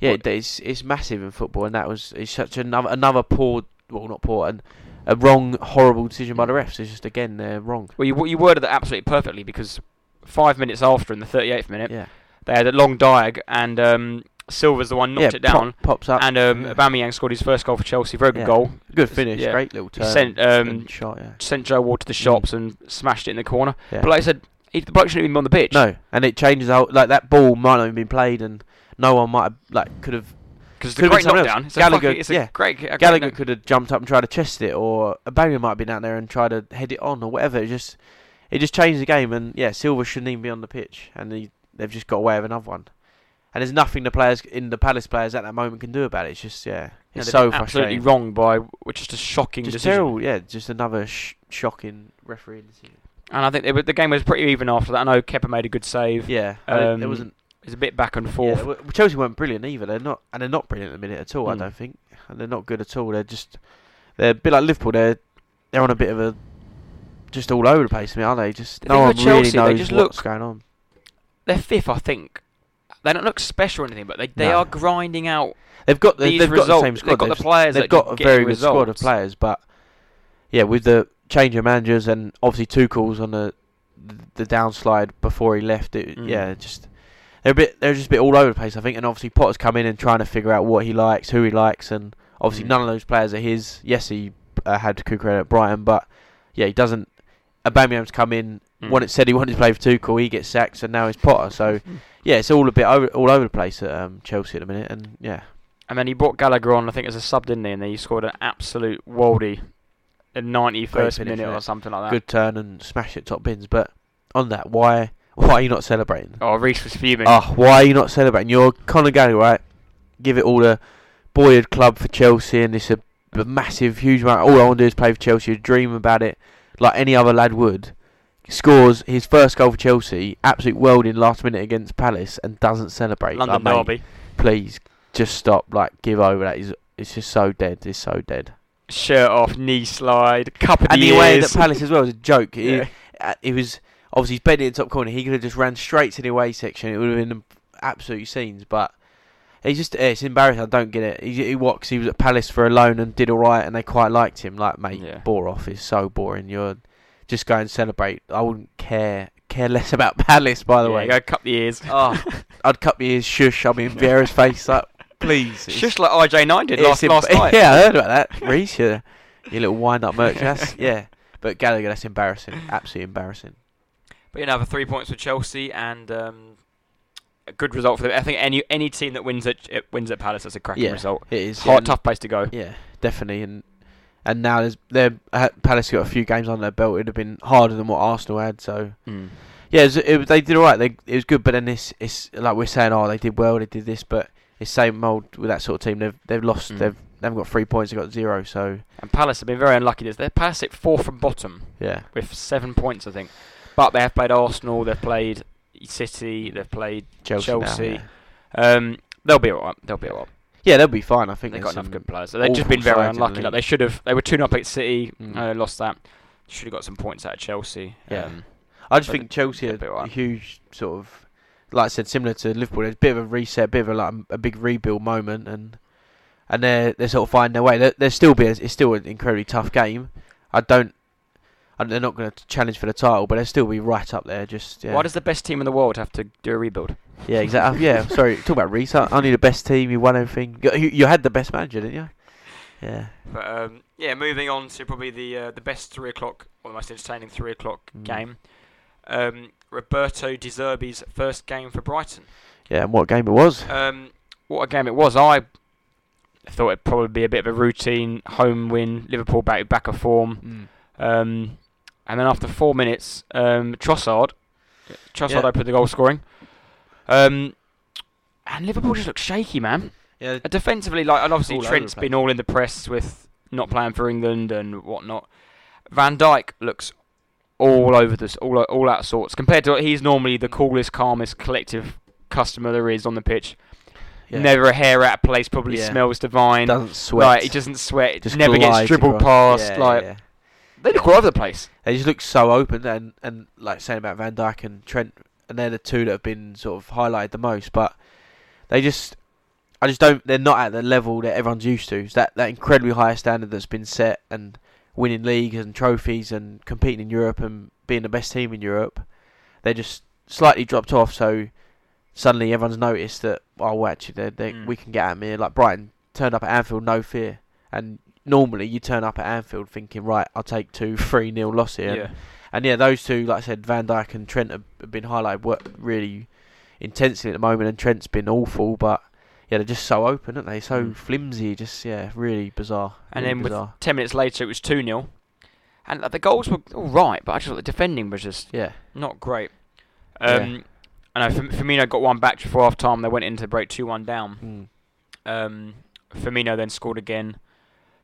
yeah, What- it's it's massive in football, and that was it's such another another poor, well not poor, and a wrong, horrible decision by the refs. It's just again they're wrong. Well, you you worded that absolutely perfectly because five minutes after, in the 38th minute, Yeah, they had a long diag and um, Silva's the one knocked yeah, it down. pop- pops up and um, yeah. Aubameyang scored his first goal for Chelsea. Very good Yeah. goal. good finish, yeah. great little turn. sent um, shot, yeah. sent Joel Ward to the shops and smashed it in the corner. But like I said, he, the bloke shouldn't even be on the pitch. No, and it changes the whole like that ball might not have been played, and no one might have like could have. because it's a great knockdown. It's a, Gallagher- fucking, it's a yeah. great. A great Gallagher could have jumped up and tried to chest it, or Aubameyang might have been out there and tried to head it on, or whatever. It just it just changed the game, and yeah, Silva shouldn't even be on the pitch, and he, they've just got away with another one. And there's nothing the players in the Palace players at that moment can do about it. It's just yeah, Yeah, it's they've so been absolutely frustrating. wrong by which is just a shocking Just decision. terrible, yeah. Just another sh- shocking referee decision. And I think the game was pretty even after that. I know Kepa made a good save. Yeah, it, Um, there wasn't. It was a bit back and Yeah, forth. well, Chelsea weren't brilliant either. They're not, and they're not brilliant at the minute at all. I Mm. don't think, and they're not good at all. They're just, they're a bit like Liverpool. They're, they're on a bit of a, just all over the place. I mean, aren't they? Just The no one really Chelsea, they knows just what's look- going on. They're fifth, I think. They don't look special or anything, but they, they No. are grinding out They've got, the, these they've got the results. same squad. They've got the players. they've that got can a get very good squad of results. players, but yeah, with the change of managers and obviously Tuchel's on the the downslide before he left, it, Mm. yeah, just they're a bit they're just a bit all over the place. I think, and obviously Potter's come in and trying to figure out what he likes, who he likes, and obviously Mm. none of those players are his. Yes, he uh, had Cucurella at Brighton, but yeah, he doesn't. Aubameyang's come in. Mm. When it said he wanted to play for Tuchel, he gets sacked, and now he's Potter. So <laughs> yeah, it's all a bit over, all over the place at um, Chelsea at the minute, and yeah, And then he brought Gallagher on, I think, as a sub, didn't he? And then he scored an absolute worldie in 91st minute or something like that. good turn and smash it top bins. But on that, why why are you not celebrating? Oh, Reese was fuming. Oh, why are you not celebrating? You're Conor Gallagher, right? Give it all the boyhood club for Chelsea, and it's a, a massive, huge amount. All I want to do is play for Chelsea. Dream about it like any other lad would. Scores his first goal for Chelsea, absolute world in last minute against Palace, and doesn't celebrate. London like, mate, derby. Please, just stop. Like, give over. That is, it's just so dead. It's so dead. Shirt off, knee slide, cup of And the way that Palace as well was a joke. It- Yeah. uh, it was obviously he's bedding in the top corner. He could have just ran straight to the away section. It would have been absolute scenes. But he's just it's embarrassing. I don't get it. He, he what? he was at Palace for a loan and did all right, and they quite liked him. Like mate, Yeah. bore off. It's so boring. You're just go and celebrate. I wouldn't care care less about <laughs> Palace. By the yeah, way, go cup the ears. <laughs> oh, I'd cut my ears. Shush. I'll be in Vieira's face. Like please. Just like RJ9 did last, em- last night. <laughs> Yeah, I heard about that. Reese, you, you little wind up merch. That's, yeah. But Gallagher, that's embarrassing. Absolutely embarrassing. But you know, the three points for Chelsea and um, a good result for them. I think any any team that wins at it wins at Palace, that's a cracking Yeah, result. It is. Hard, yeah, tough place to go. Yeah, definitely. And and now there's they're uh, Palace got a few games on their belt. It'd have been harder than what Arsenal had. So Mm. yeah, it was, it, they did all right. They it was good. But then this it's like we're saying, oh, they did well. They did this, but it's same old with that sort of team. They've they've lost. Mm. They've they haven't got three points. They've got zero. So And Palace have been very unlucky. This they're Palace at fourth from bottom yeah, with seven points, I think. But they have played Arsenal. They've played City. They've played. Chelsea. Chelsea. Now, yeah. Um, they'll be alright. They'll be alright. Yeah, they'll be fine. I think They've got enough good players. They've just been very in the unlucky. Like they should have. They were two 0 up at City. Mm. Uh, lost that. Should have got some points out of Chelsea. Yeah. Um, I just think Chelsea are a huge sort of like I said, similar to Liverpool. There's a bit of a reset, a bit of a like a big rebuild moment, and and they're they're sort of finding their way. There there's still be a, it's still an incredibly tough game. I don't. I, they're not going to challenge for the title, but they'll still be right up there. Just yeah, Why does the best team in the world have to do a rebuild? yeah, exactly. yeah, <laughs> sorry. Talk about Reese. Only the best team. You won everything. You, you, you had the best manager, didn't you? Yeah. But um, yeah, moving on to probably the uh, the best three o'clock or the most entertaining three o'clock Mm. game. Um, Roberto De Zerbi's first game for Brighton. Yeah, and what game it was? Um, what a game it was! I thought it'd probably be a bit of a routine home win. Liverpool back back of form, um, and then after four minutes, um, Trossard, Trossard Yeah. opened the goal scoring. Um, and Liverpool just looked shaky, man. Yeah, Uh, Defensively, like, and obviously All Trent's been all in the press with not playing for England and whatnot. Van Dijk looks all over this, all all out of sorts. Compared to he's normally the coolest, calmest, collective customer there is on the pitch. yeah. Never a hair out of place. Probably Yeah. smells divine. doesn't sweat. Like he doesn't sweat. Just never gets dribbled past. Yeah, like yeah. They look all over the place. They just look so open, and and like saying about Van Dijk and Trent, and they're the two that have been sort of highlighted the most. But they just, I just don't. They're not at the level that everyone's used to. It's that that incredibly high standard that's been set, and winning leagues and trophies, and competing in Europe, and being the best team in Europe. They just slightly dropped off. So suddenly everyone's noticed that. Oh, well, actually, they they Mm. we can get at me. Like Brighton turned up at Anfield, no fear, and. Normally, you turn up at Anfield thinking, right, I'll take two, <laughs> three nil loss here. Yeah. And yeah, those two, like I said, Van Dijk and Trent have, been highlighted work really intensely at the moment, and Trent's been awful, but yeah, they're just so open, aren't they? So Mm. flimsy, just yeah, really bizarre. And really then with ten minutes later, it was two 0 and the goals were all right, but I just thought the defending was just yeah, not great. Yeah. Um, I know Fir- Firmino got one back before half time. They went into break two one down. mm. Um, Firmino then scored again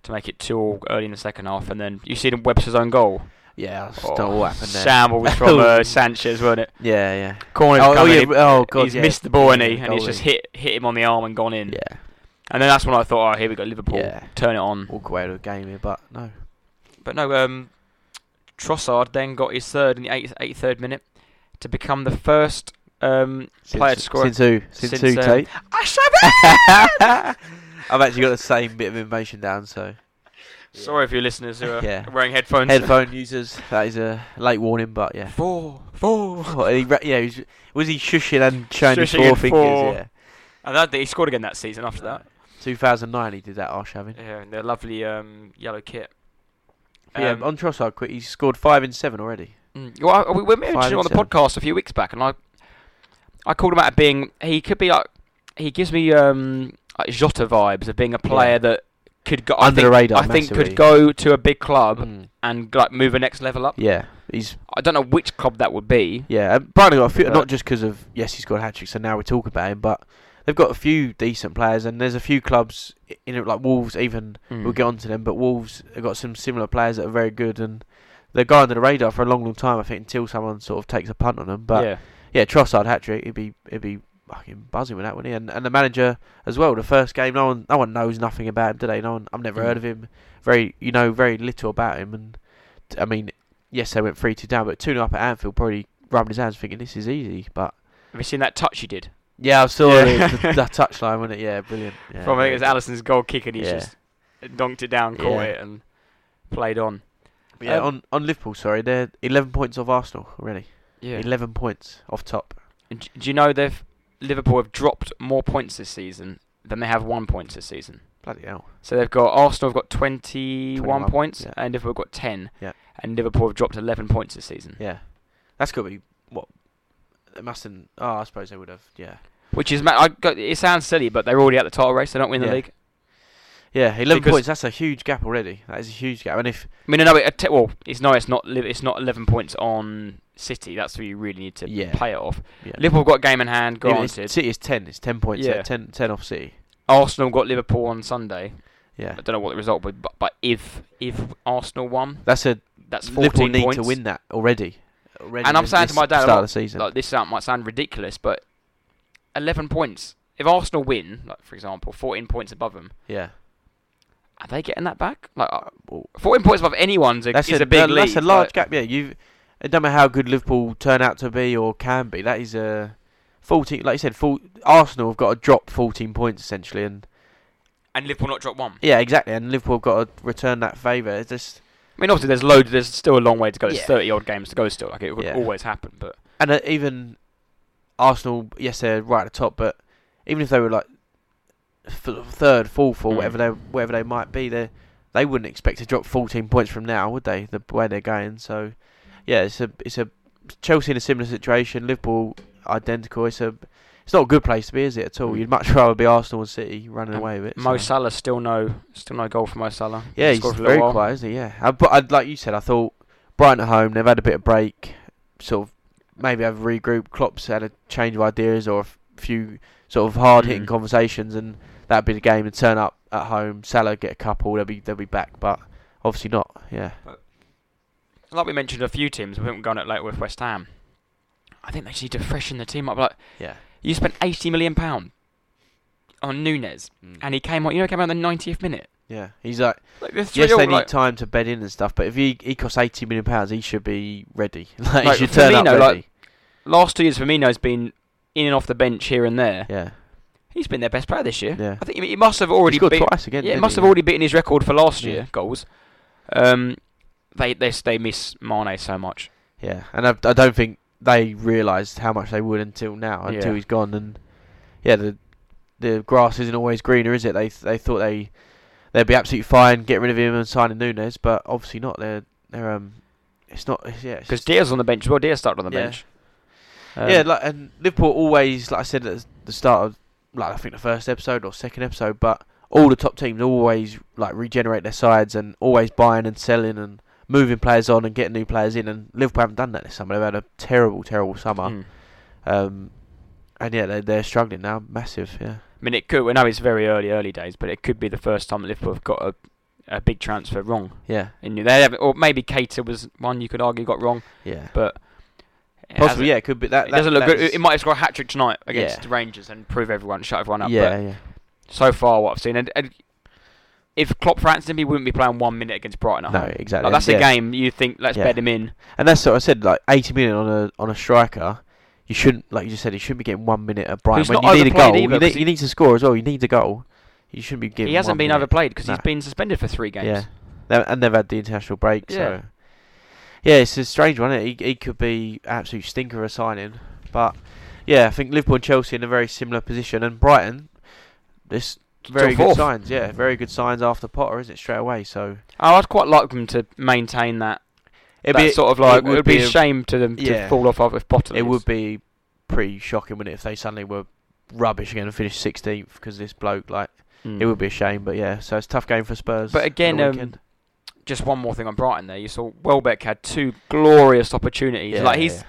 to make it two all early in the second half, and then you see the Webster's own goal. yeah, that's Oh, what happened there. Shamble was from uh, <laughs> Sanchez, wasn't it? yeah, yeah, Corner Oh, oh, coming, yeah, he- oh, God, he's yeah. missed the ball, and he and he's just hit hit him on the arm and gone in. yeah. And then that's when I thought, oh, here we go, Liverpool, Yeah. turn it on. Walk away with a game here, but no. But no, um, Trossard then got his third in the 8th, 83rd minute to become the first um, player to score. Since who? Since, Since, who, um, Tate? <laughs> <laughs> I've actually got the same bit of information down, so Sorry if your listeners who are Yeah. wearing headphones. headphone users. That is a late warning, but yeah. Four, four. What, he ra- yeah, he was, was he shushing and showing his Shushing four and fingers? four. Yeah. And that, he scored again that season after that. 2009 he did that, Arshavin. Yeah, in their lovely um, yellow kit. yeah, Um, on Trossard, quick, he's scored five in seven already. Mm. Well, I, we we mentioned it on the and seven. podcast a few weeks back, and I, I called him out of being. He could be like. He gives me um like Jota vibes of being a player Yeah. that could go I Under think, the radar I think could go to a big club Mm. and like move a next level up. Yeah, he's I don't know which club that would be. yeah. And Brighton got a few, But- not just because of yes, he's got a hat trick, so now we talk about him, but they've got a few decent players, and there's a few clubs in it, like Wolves. Even Mm. we'll get onto them, but Wolves have got some similar players that are very good, and they're going under the radar for a long, long time. I think until someone sort of takes a punt on them. But yeah. yeah, Trossard hat trick, he'd be he'd be fucking buzzing with that, wouldn't he? And and the manager as well. The first game, no one no one knows nothing about him, do they? No one. I've never Mm. heard of him. Very you know very little about him. And I mean, yes, they went three two down, but two 0 up at Anfield probably rubbing his hands, thinking this is easy. But Have you seen that touch he did? yeah, I saw Yeah. the, <laughs> the, the touchline, wasn't it? Yeah, brilliant. Yeah, From I think it was. Alisson's goal kick, and he's Yeah. just donked it down, caught Yeah. it, and played on. But yeah, Um, on on Liverpool, sorry, they're eleven points off Arsenal already. Yeah. Eleven points off top. Do you know they've Liverpool have dropped more points this season than they have won points this season? Bloody hell. So they've got Arsenal have got 21, 21, points yeah. and Liverpool have got 10. Yeah. And Liverpool have dropped 11 points this season. Yeah, that's got to be what. They mustn't. Oh, I suppose they would have. Yeah. Which is, I got, it sounds silly, but they're already at the title race. They don't win the league. Yeah, eleven Because- points. That's a huge gap already. That is a huge gap. And if I mean, no, it, well, it's no, it's not. It's not 11 points on City. That's where you really need to Yeah. play it off. yeah, Liverpool got a game in hand, it's- City is ten. It's ten points. Yeah. Yeah. 10, 10 off City. Arsenal got Liverpool on Sunday. Yeah, I don't know what the result was, but, but if if Arsenal won, that's a that's 14 Liverpool need points. to win that already. already And I'm saying to my dad, start I'm of the season. Like this sound, might sound ridiculous, but 11 points. If Arsenal win, like for example, 14 points above them, yeah, are they getting that back? Like uh, well, 14 points above anyone's a, that's is a, a big that- lead. That's a large like- gap. Yeah, you. It don't matter how good Liverpool turn out to be or can be. That is a fourteen. Like you said, full, Arsenal have got to drop fourteen points essentially, and And Liverpool not drop one. yeah, exactly. And Liverpool have got to return that favour. It's just I mean, obviously, there's loads. There's still a long way to go. There's Yeah. 30 odd games to go still. Like it would Yeah. always happen. But and uh, even Arsenal, yes, they're right at the top, but even if they were like third, fourth, or Mm. whatever they whatever they might be, they they wouldn't expect to drop 14 points from now, would they? The way they're going, so yeah, it's a it's a Chelsea in a similar situation. Liverpool identical. It's a it's not a good place to be, is it at all? Mm. You'd much rather be Arsenal and City running Um, away with it. Mo. Salah still no, still no goal for Mo Salah. Yeah, he's for very while. quiet, isn't he? Yeah, I, but I, like you said, I thought Brighton at home, they've had a bit of break, sort of maybe have regrouped. Klopp's had a change of ideas or a f- few sort of hard hitting Mm. conversations, and that'd be the game. And turn up at home, Salah get a couple, they'll be they'll be back, but obviously not. Yeah, Like we mentioned, a few teams. We haven't gone at late with West Ham. I think they just need to freshen the team up. Like yeah, you spent 80 million pound on Nunez, mm. and he came on. You know, he came out in the 90th minute. yeah. He's like, Like yes, all, they need like, time to bed in and stuff, but if he he costs eighty million pounds, he should be ready. like, <laughs> Like, he should turn up Firmino, ready. like- last two years, Firmino's been in and off the bench here and there. yeah, He's been their best player this year. Yeah. I think he must have already he scored beat, twice again. Yeah, he must he? have already beaten his record for last Yeah. year goals. Um, they they they miss Mane so much. Yeah, and I, I don't think they realised how much they would until now, until Yeah. he's gone. And yeah, the the grass isn't always greener, is it? They they thought they they'd be absolutely fine, get rid of him and signing Nunez, but obviously not. They're they're um, it's not. Yeah, Because Diaz on the bench well. Diaz started on the Yeah. bench. Um, yeah, like and Liverpool always, like I said at the start of like I think the first episode or second episode, but all the top teams always like regenerate their sides and always buying and selling and moving players on and getting new players in. And Liverpool haven't done that this summer. They've had a terrible, terrible summer. mm. Um, and yeah, they're, they're struggling now, massive. Yeah, I mean, it could. We know it's very early, early days, but it could be the first time Liverpool have got a, a big transfer wrong. yeah, And they have, or maybe Keita was one you could argue got wrong, yeah. but it Possibly, yeah. It could be that. It that- doesn't look good. It might have scored a hat trick tonight against Yeah. the Rangers and prove everyone, shut everyone up. Yeah, But yeah, so far, what I've seen, and, and if Klopp for Anthony, he wouldn't be playing one minute against Brighton no, exactly. Like, that's yeah. a game you think let's Yeah. bet him in. And that's what I said. Like eighty million on a on a striker, you shouldn't like you just said. He shouldn't be getting one minute at Brighton when you need a goal. either, you, need, he- you need to score as well. You need a goal. You shouldn't be giving. He hasn't been minute. overplayed because he's been suspended for three games. Yeah, and they've had the international break. Yeah. So yeah, it's a strange one. It? He he could be absolute stinker of a signing, but yeah, I think Liverpool and Chelsea in a very similar position, and Brighton, this very Still good fourth. signs. Yeah, very good signs after Potter, isn't it? Straight away. So Oh, I'd quite like them to maintain that. it'd that be sort of like it would, be, a a- shame to them yeah. to fall off of if Potter. It would be pretty shocking, wouldn't it, if they suddenly were rubbish again and finished 16th because this bloke, like, Mm. it would be a shame. But yeah, so it's a tough game for Spurs. But again, um. Just one more thing on Brighton there. You saw Welbeck had two glorious opportunities. yeah, like he's yeah.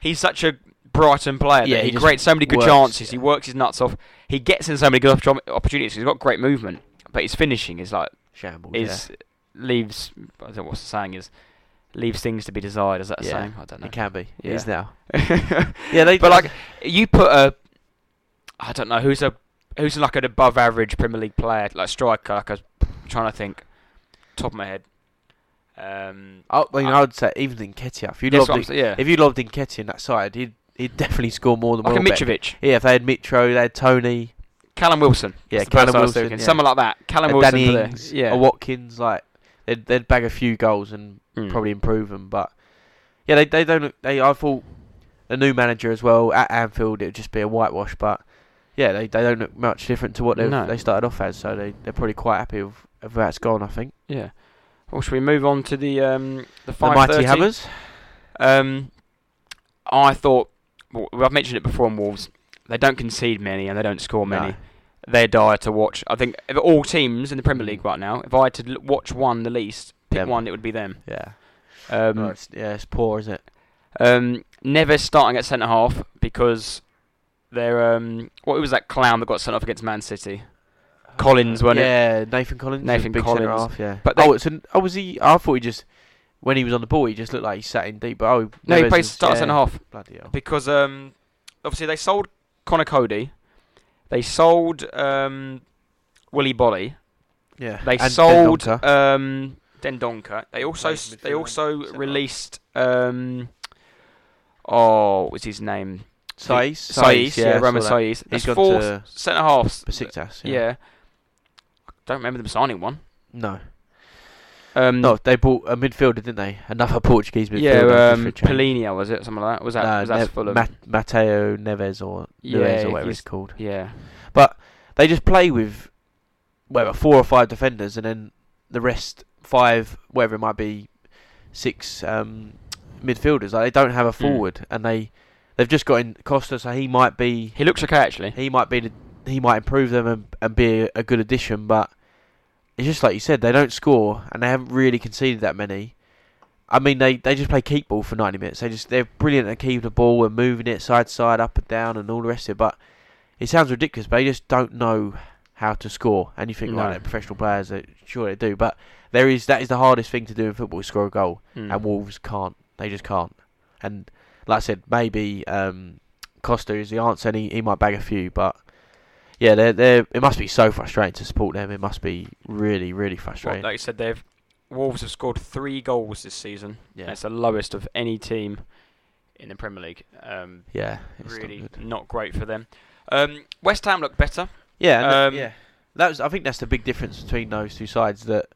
he's such a Brighton player. Yeah, he he creates so many good works, chances. He works his nuts off. He gets in so many good opportunities. He's got great movement, but his finishing is like shambles. is leaves. I don't know what the saying is. Leaves things to be desired. Is that a Yeah, saying? I don't know. it can be. It Yeah. is now. <laughs> Yeah, they. but like you put a, I don't know who's a who's like an above average Premier League player like striker. Like I'm trying to think, top of my head. Um, I, I mean, I would say even Nketiah, if you lobbed in, yeah, if you lobbed in Nketiah in that side, he'd he'd definitely score more than like a Welbeck. Mitrovic, Yeah, if they had Mitro, they had Toney, Callum Wilson. Yeah, That's the person Callum Wilson, yeah. someone like that. Callum a Wilson Danny Ings, yeah, a Watkins. Like they'd they'd bag a few goals and Mm. probably improve them. But yeah, they they don't. They I thought a new manager as well at Anfield. It would just be a whitewash. But yeah, they they don't look much different to what they No. they started off as. So they they're probably quite happy with, it's gone. I think. Yeah. Well, should we move on to the um the The mighty Hammers. Um, I thought well, I've mentioned it before on Wolves. They don't concede many and they don't score many. No. They're dire to watch. I think of all teams in the Premier Mm. League right now, if I had to watch one the least, pick Them. one, it would be them. Yeah. Um, No, it's, yeah, it's poor, isn't it? um, never starting at centre half because they're um, what was that clown that got sent off against Man City? Collins, wasn't it? yeah, Nathan Collins. Nathan big Collins. half, yeah. But they- oh, it's an, oh, was he? I thought he just when he was on the ball, he just looked like he sat in deep. But oh, No, he plays start yeah, centre half. Bloody hell. because um, obviously they sold Conor Coady, they sold um, Willy Boly, Yeah. they and sold Dendoncker. um, Dendoncker. They also they also released um, oh, what was his name? Saïss, Saïss, yeah, I Roman. Saïss. That's got four to centre halves. Besiktas. Yeah. Yeah. Don't remember them signing one. No. Um, No, they bought a midfielder, didn't they? Another Portuguese midfielder. yeah, um. Palhinha was it? Something like that. Was that? No, was that Fulham? Mat- Mateo Neves or Yeah, Neves or whatever it's called. yeah. But they just play with whatever four or five defenders, and then the rest five, whatever it might be, six um, midfielders. Like they don't have a Hmm. forward, and they they've just got in Costa, so he might be He looks okay actually. he might be the, he might improve them and, and be a, good addition, but it's just like you said, they don't score and they haven't really conceded that many. I mean, they, they just play keep ball for ninety minutes. They just they're brilliant at keeping the ball and moving it side to side, up and down, and all the rest of it. But it sounds ridiculous, but they just don't know how to score. And you think, No. they're professional players, they, sure they do, but there is that is the hardest thing to do in football: is score a goal Mm. and Wolves can't. They just can't. And like I said, maybe um, Costa is the answer, and he, he might bag a few. But yeah, they're, they're, it must be so frustrating to support them. It must be really, really Well, frustrating. like you said, they've Wolves have scored three goals this season. yeah, That's the lowest of any team in the Premier League. Um, yeah, it's not really good. not, great for them. Um, West Ham look better. Yeah, and Um, yeah. That was. I think that's the big difference between those two sides. That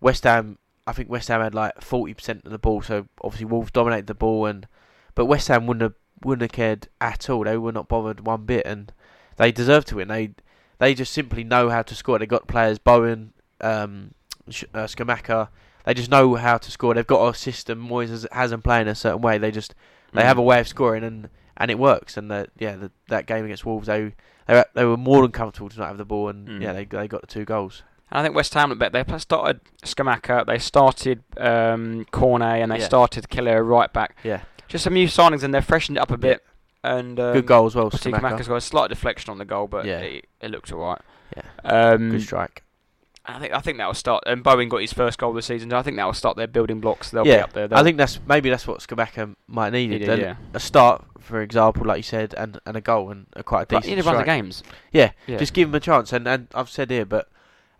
West Ham, I think West Ham had like forty percent of the ball, so obviously Wolves dominated the ball, and but West Ham wouldn't have wouldn't have cared at all. They were not bothered one bit, and they deserve to win. They they just simply know how to score. They've got players Bowen, um, uh, Scamacca. They just know how to score. They've got a system. Moyes has, has them playing a certain way. They just they have a way of scoring, and, and it works. And the, yeah, the, that game against Wolves, they they were, they were more than comfortable to not have the ball, and Mm. yeah, they they got the two goals. And I think West Ham look better. They started Scamacca, they started um, Cornet, and they Yeah. started Kehrer right back. Yeah, Just some new signings, and they've freshened it up a bit. And um, good goal as well. Scamacca's got a slight deflection on the goal, but Yeah. it, it looked alright. Yeah, Um, good strike. I think I think that will start. And Bowen got his first goal this season. So I think that will start their building blocks. They'll be up there. I think that's maybe that's what Skamaka might need. a, yeah. a start, for example, like you said, and, and a goal and a quite a But decent need to run the games. Yeah, Yeah. just give him a chance. And and I've said here, but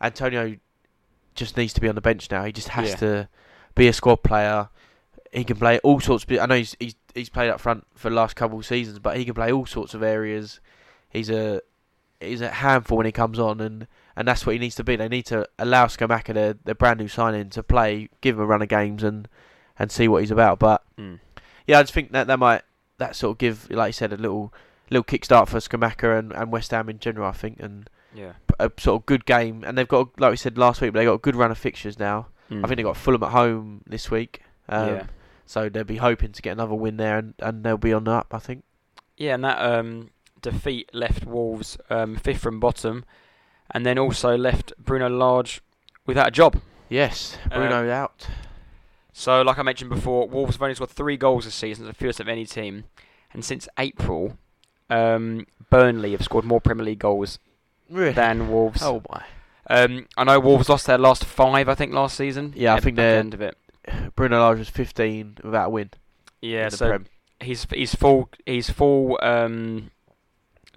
Antonio just needs to be on the bench now. He just has Yeah. to be a squad player. He can play all sorts. Of, I know he's, he's he's played up front for the last couple of seasons, but he can play all sorts of areas. He's a he's a handful when he comes on, and, and that's what he needs to be. They need to allow Scamacca, their, their brand new signing, to play, give him a run of games, and and see what he's about. But Mm. yeah, I just think that that might that sort of give, like you said, a little little kickstart for Scamacca and, and West Ham in general. I think and Yeah. a sort of good game, and they've got like we said last week, they got a good run of fixtures now. Mm. I think they got Fulham at home this week, um, yeah. So they'll be hoping to get another win there, and, and they'll be on the up. I think. Yeah, and that um, defeat left Wolves um, fifth from bottom, and then also left Bruno Lage without a job. Yes, Bruno out. So, like I mentioned before, Wolves have only scored three goals this season, the fewest of any team. And since April, um, Burnley have scored more Premier League goals Really? than Wolves. Oh my! Um, I know Wolves lost their last five, I think, last season. Yeah, I think the they're- end of it. Bruno Lage was 15 without a win. Yeah, so Prem. his his full his full um,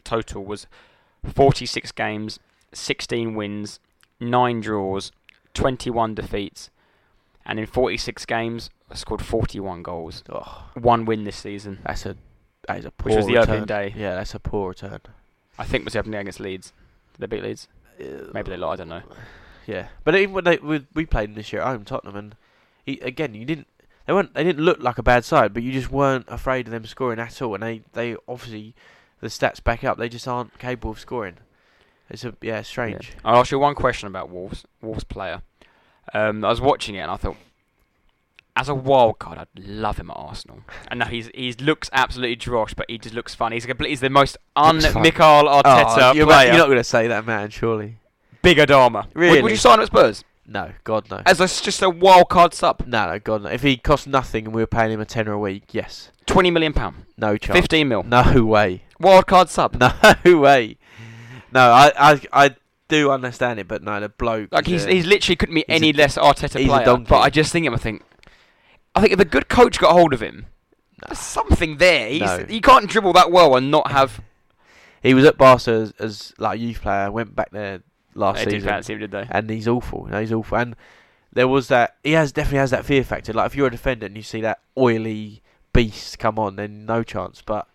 total was 46 games, 16 wins, nine draws, 21 defeats, and in 46 games scored 41 goals. Oh, One win this season. that's a that is a poor Which was the return. opening day. Yeah, that's a poor return. I think was the opening day against Leeds. Did they beat Leeds? Maybe they lied. I don't know. Yeah, but even when they we, we played them this year at home, Tottenham, and he, again you didn't they weren't they didn't look like a bad side, but you just weren't afraid of them scoring at all, and they they obviously the stats back up they just aren't capable of scoring. It's a yeah strange. I'll ask you one question about Wolves. Wolves player. Um, I was watching it and I thought, as a wild card, I'd love him at Arsenal. And now he's he looks absolutely drosh, but he just looks fun. He's complete, he's the most un fun. Arteta Oh, you're, player. you're not going to say that, man. Surely. Big Adama. Would, Really? would you sign him at Spurs No, God no. as a, just a wild card sub? No, no, God no. If he cost nothing and we were paying him a tenner a week, yes. Twenty million pound, No chance. fifteen mil, No way. wild card sub. <laughs> No way. No, I, I, I do understand it, but no, the bloke. Like he's a- he's literally couldn't be any a- less Arteta he's a player. donkey. But I just think him. I think. I think if a good coach got hold of him, there's something there. He's, No. You can't dribble that well and not have. He was at Barca as, as like a youth player. Went back there last They did season, fancy him, did they? and he's awful. No, he's awful. And there was that. He has definitely has that fear factor. Like if you're a defender and you see that oily beast come on, then no chance. But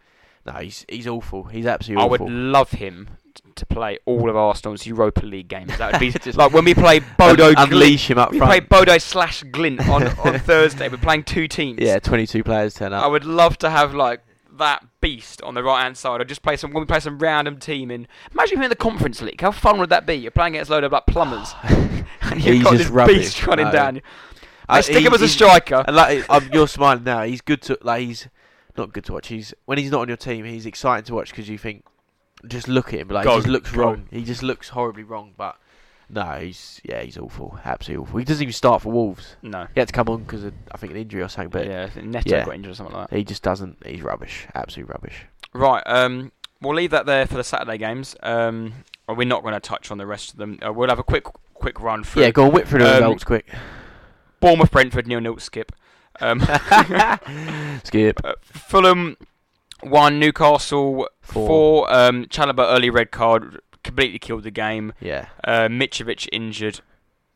No, he's he's awful. He's absolutely awful. I would love him to play all of Arsenal's Europa League games. That would be <laughs> like when we play Bodo Un- Glimt. unleash him up We play. Bodo slash Glimt on, on <laughs> Thursday. We're playing two teams. Yeah, 22 players turn up. I would love to have like that beast on the right hand side, or just play some when we play some random team in. Imagine if you're in the Conference League. How fun would that be? You're playing against a load of like plumbers, <sighs> and <laughs> you've He's got just this rubbish. beast running No. down. you. Uh, I stick him as a striker. And like, um, you're smiling now. He's good to like. He's not good to watch. He's when he's not on your team. He's exciting to watch because you think, just look at him. Like Go, he just looks wrong. He just looks horribly wrong. But no, he's yeah, he's awful. Absolutely awful. He doesn't even start for Wolves. No. He had to come on because I think an injury or something. But yeah, Neto yeah. got injured or something like that. he just doesn't. He's rubbish. Absolute rubbish. Right. Um, we'll leave that there for the Saturday games. Um, or we're not going to touch on the rest of them. Uh, we'll have a quick quick run through. Yeah, go on. Whip through the Um, results quick. Bournemouth, Brentford, nil nil. Skip. Um, <laughs> <laughs> Skip. uh, Fulham one, Newcastle Four. four. Um, Chalobah early red card completely killed the game. Yeah. Uh, Mitrovic injured.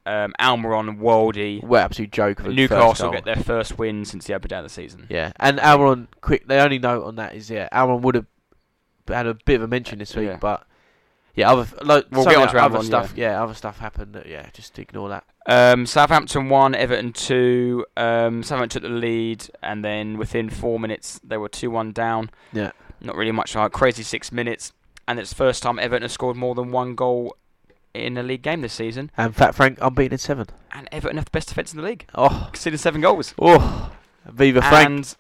Um, Almiron, Waldy. Well, absolute joke of a first Newcastle get their first win since the opening of the season. Yeah, and Almiron, quick. The only note on that is yeah, Almiron would have had a bit of a mention this week, Yeah. but yeah, other like We'll get onto the other Almiron, stuff. Yeah. other stuff happened. That, yeah, just ignore that. Um, Southampton one, Everton two. Um, Southampton took the lead, and then within four minutes they were two one down. Yeah. Not really much like crazy six minutes, and it's the first time Everton have scored more than one goal in a league game this season. And Fat Frank unbeaten in seven. And Everton have the best defence in the league, Oh, conceding seven goals. oh, Viva Frank. And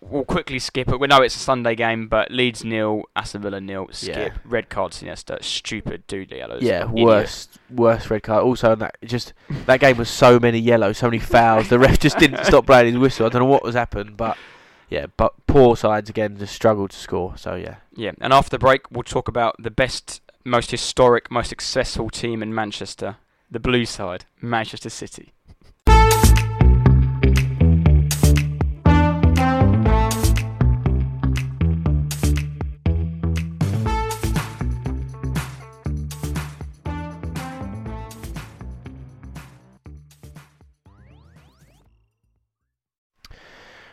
we'll quickly skip it. We know it's a Sunday game, but Leeds nil, Aston Villa nil. Skip. Yeah. Red card, Sinisterra. Stupid dude yellows. yeah, Idiot. worst, worst red card. Also, that just that game was so many yellows, so many fouls. The ref just didn't <laughs> stop blowing his whistle. I don't know what was happened, but yeah, but poor sides again just struggled to score. So yeah, Yeah, and after the break, we'll talk about the best, most historic, most successful team in Manchester, the blue side, Manchester City.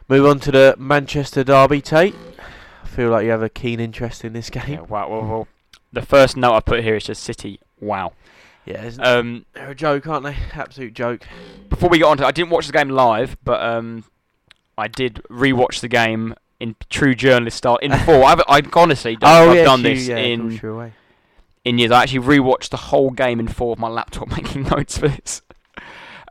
Move on to the Manchester derby, Tate. I feel like you have a keen interest in this Yeah, game. wow. Well, well, the first note I put here is just City. Wow. Yeah, isn't Um, they're a joke, aren't they? Absolute joke. before we get on to, I didn't watch the game live, but um, I did rewatch the game in true journalist style in full. I've, I've honestly done, I've done true, this yeah, in in years. I actually rewatched the whole game in full of my laptop <laughs> making notes for this.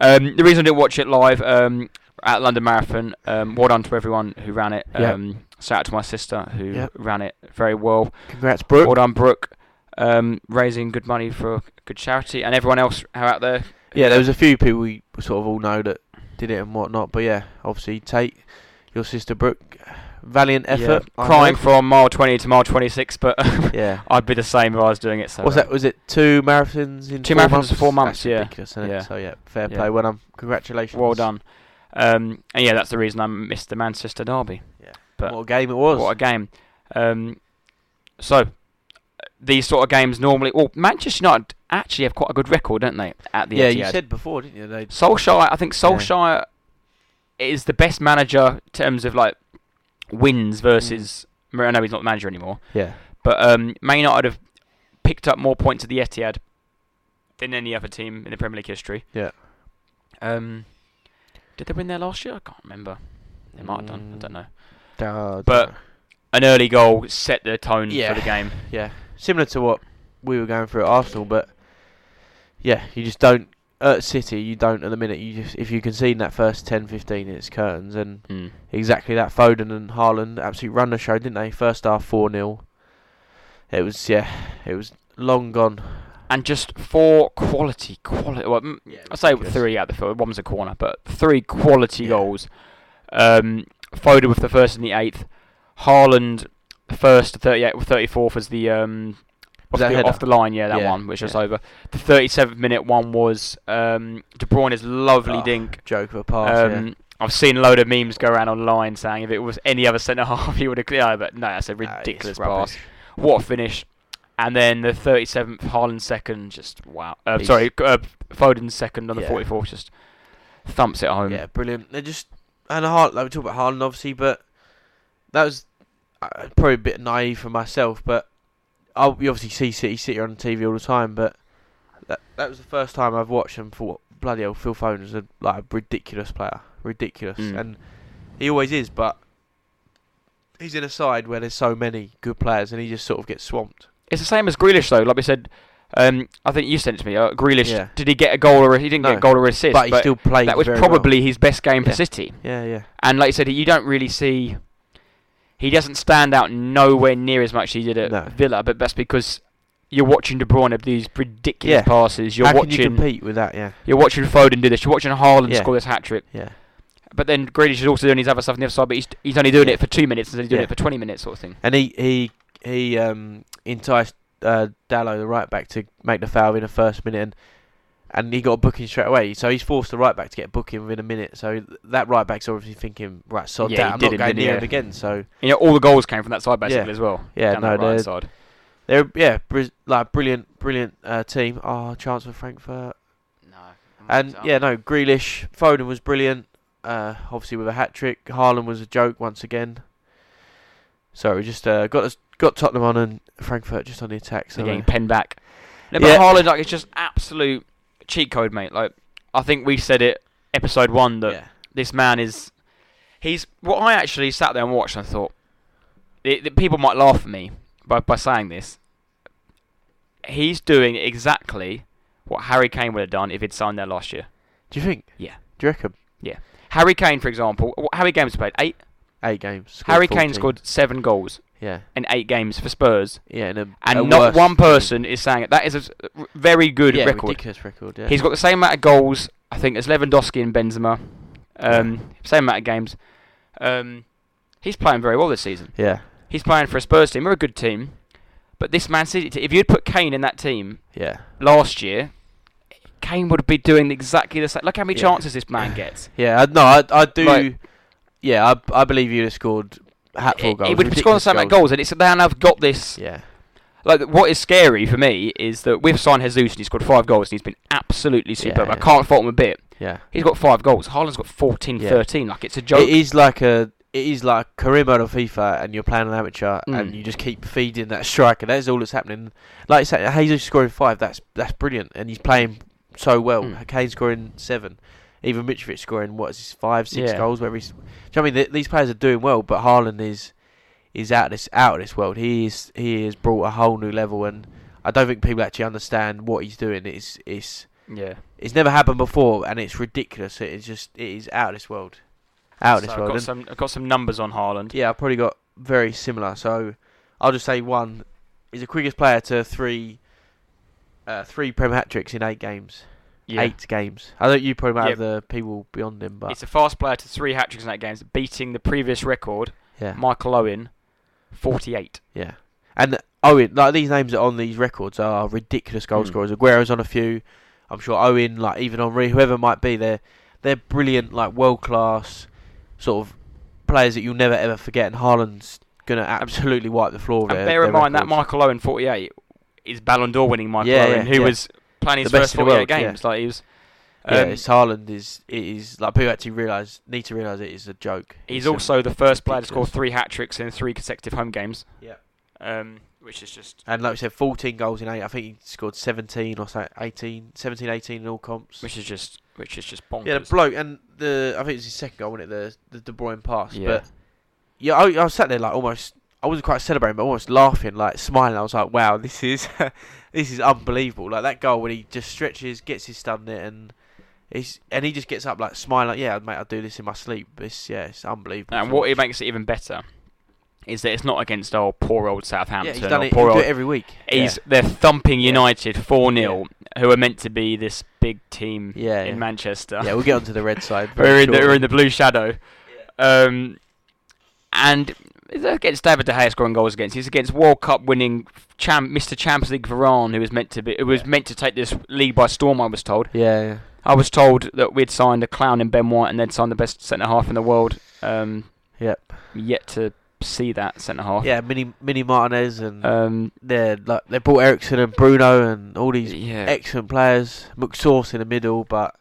Um, the reason I didn't watch it live um, at London Marathon, um, well done to everyone who ran it. Yep. Um, shout out to my sister who Yep. ran it very well. Congrats, Brooke. Well done, Brooke. Um, raising good money for a good charity, and everyone else out there. Yeah, there was a few people we sort of all know that did it and whatnot. But yeah, obviously Tate, your sister Brooke, valiant effort. I crying from mile 20 to mile 26, but <laughs> Yeah. I'd be the same if I was doing it. So uh, that? Was it two marathons in Two four marathons months? four months, That's yeah. Yeah. So yeah, fair Yeah. play. Well done. Congratulations. Well done. Um, and yeah, that's the reason I missed the Manchester derby. but- what a game it was. What a game. Um, so, these sort of games normally. Well, Manchester United actually have quite a good record, don't they? At the yeah, Etihad. you said before, didn't you? They Solskjaer. I think Solskjaer is the best manager in terms of like wins versus. I know he's not the manager anymore, yeah. but um, Man United have picked up more points at the Etihad than any other team in the Premier League history. Yeah. Um, did they win there last year? I can't remember. They might have done. I don't know. Uh, But- An early goal set the tone Yeah. for the game. yeah, similar to what we were going through at Arsenal, but yeah, you just don't at City. You don't at the minute. You just if you concede in that first 10, 15, it's curtains, and Mm. exactly that. Foden and Haaland absolutely run the show, didn't they? First half four 0 It was yeah, it was long gone. And just four quality, quality. Well, Yeah, I say three out the field. One was a corner, but three quality Yeah. goals. Um, Foden with the first and the eighth. Haaland, first, the 38, 34th was the um, off, the, off the line. Yeah, that Yeah, one, which was over. The 37th minute one was um, De Bruyne's lovely Oh, dink. Joke of a pass. Um, yeah. I've seen a load of memes go around online saying if it was any other centre half, <laughs> he would have. Yeah, but no, that's a ridiculous pass. rubbish. What a finish! And then the 37th, Haaland second, just wow. Uh, sorry, uh, Foden second on the Yeah. 44th, just thumps it home. Yeah, brilliant. They just and Haaland, like we talk about Haaland obviously, but that was uh, probably a bit naive for myself, but I we obviously see City City on TV all the time. But that that was the first time I've watched them for bloody hell. Phil Foden is a like a ridiculous player, ridiculous, Mm. and he always is. But he's in a side where there's so many good players, and he just sort of gets swamped. It's the same as Grealish though. Like we said, um, I think you sent it to me. Uh, Grealish, Yeah. did he get a goal or a, he didn't get a goal or assist? but he still played. that was very well. probably his best game for City. yeah, yeah, And like you said, you don't really see. He doesn't stand out nowhere near as much as he did at No. Villa, but that's because you're watching De Bruyne have these ridiculous Yeah. passes. You're How watching. can you compete with that? Yeah, You're watching Foden do this. You're watching Haaland Yeah. score this hat trick. yeah, But then Grealish is also doing his other stuff on the other side, but he's, he's only doing Yeah. it for two minutes instead of doing Yeah. it for 20 minutes, sort of thing. and he he he um enticed uh, Dalot the right back to make the foul in the first minute, and, and he got a booking straight away. So he's forced the right back to get a booking within a minute. So that right back's obviously thinking, right, sod Yeah, that. I'm not going near Yeah. him again. So You know, all the goals came from that side basically Yeah. as well. Yeah, down no, that right they're- side. they're yeah, bri- like brilliant, brilliant uh, team. Oh, chance for Frankfurt. No. And yeah, no, Grealish, Foden was brilliant. Uh, obviously with a hat trick. Haaland was a joke once again. So we just uh, got us, got Tottenham on and Frankfurt just on the attack. So They're getting penned back. No, but Yeah. Haaland, like, it's just absolute cheat code, mate. Like, I think we said it episode one that yeah, this man is. He's. What I actually sat there and watched and I thought. It, it- people might laugh at me by, by saying this. He's doing exactly what Harry Kane would have done if he'd signed there last year. do you think? Yeah. Do you reckon? Yeah. Harry Kane, for example, what, how many games played? Eight. Eight games. Harry Kane 14. scored seven goals Yeah, in eight games for Spurs, yeah, and, a, and not one team. person is saying it. That is a very good yeah, record. ridiculous record. Yeah, He's got the same amount of goals, I think, as Lewandowski and Benzema. Um, Same amount of games. Um, he's playing very well this season. yeah, He's playing for a Spurs team. We're a good team. But this Man City, if you'd put Kane in that team yeah, last year, Kane would be doing exactly the same. Look how many Yeah. chances this man gets. yeah. No, I, I do. Like- yeah, I, I believe you'd have scored hatful of goals. he would have scored amount of goals, and it's they have got this. Yeah, Like what is scary for me is that we've signed Jesus and he scored five goals and he's been absolutely Yeah, superb. I can't fault him a bit. yeah. He's got five goals. Haaland's got 14, Yeah. 13. Like it's a joke. It is like a. It is like career mode of FIFA, and you're playing an amateur, Mm. and you just keep feeding that striker. That's all that's happening. Like you said, Jesus scoring five. That's that's brilliant, and he's playing so well. Mm. Kane scoring seven, even Mitrovic scoring what is this five, six Yeah. goals. Where he's, do you know what I mean? Th- these players are doing well, but Haaland is is out of this out of this world. He is he has brought a whole new level, and I don't think people actually understand what he's doing. It's it's yeah. it's never happened before, and it's ridiculous. It is just it is out of this world, out of So this I've world. got some. I've got some numbers on Haaland. yeah, I've probably got very similar. So I'll just say one. He's the quickest player to three, uh, three Prem hat tricks in eight games. Yeah. Eight games. I don't know you probably might Yeah. have the people beyond him, but It's a fast player to three hat tricks in that games, beating the previous record, yeah, Michael Owen, 48. yeah. And Owen, like these names that are on these records are ridiculous goal Mm. scorers. Aguero's on a few. I'm sure Owen, like even Henry, whoever it might be, they're they're brilliant, like world class sort of players that you'll never ever forget. And Haaland's gonna absolutely wipe the floor. And their- bear in mind that. Michael Owen, 48, is Ballon d'Or winning Michael Yeah, Owen, yeah, who yeah. was playing his first best in 48 world, yeah. games. Like he was. Yeah, um, it's Haaland is it is like people actually realise need to realise it is a joke. he's It's, also the first player to score three hat tricks in three consecutive home games. Yeah. Um, which is just. and like we said, 14 goals in eight. I think he scored 17 or so, 18, 17, 18 in all comps. Which is just. Which is just bonkers. yeah, the bloke and the I think it was his second goal, wasn't it? The the De Bruyne pass. Yeah. But yeah, I, I was sat there like almost. I wasn't quite celebrating, but almost laughing, like smiling. I was like, "Wow, this is <laughs> this is unbelievable!" Like that goal when he just stretches, gets his stud in and he's and he just gets up like smiling, like, "Yeah, mate, I do this in my sleep." It's yeah, it's unbelievable. And what it makes it even better is that it's not against our poor old yeah, Southampton he's done or it. He poor do old it every week. He's they're thumping United four 0 who are meant to be this big team Yeah, in yeah. Manchester. Yeah, we'll get onto the red side. <laughs> we're very in the, we're in the blue shadow. Um, and it's against David De Gea scoring goals against. He's against World Cup winning champ, Mr. Champions League Varane, who was meant to be, who was meant to take this league by storm. I was told. Yeah, yeah. I was told that we'd signed a clown in Ben White and then signed the best centre half in the world. Um, Yep. Yet to see that centre half. Yeah, Mini Mini Martinez and Um, they're like they brought Eriksen and Bruno and all these yeah. excellent players. McSauce in the middle, but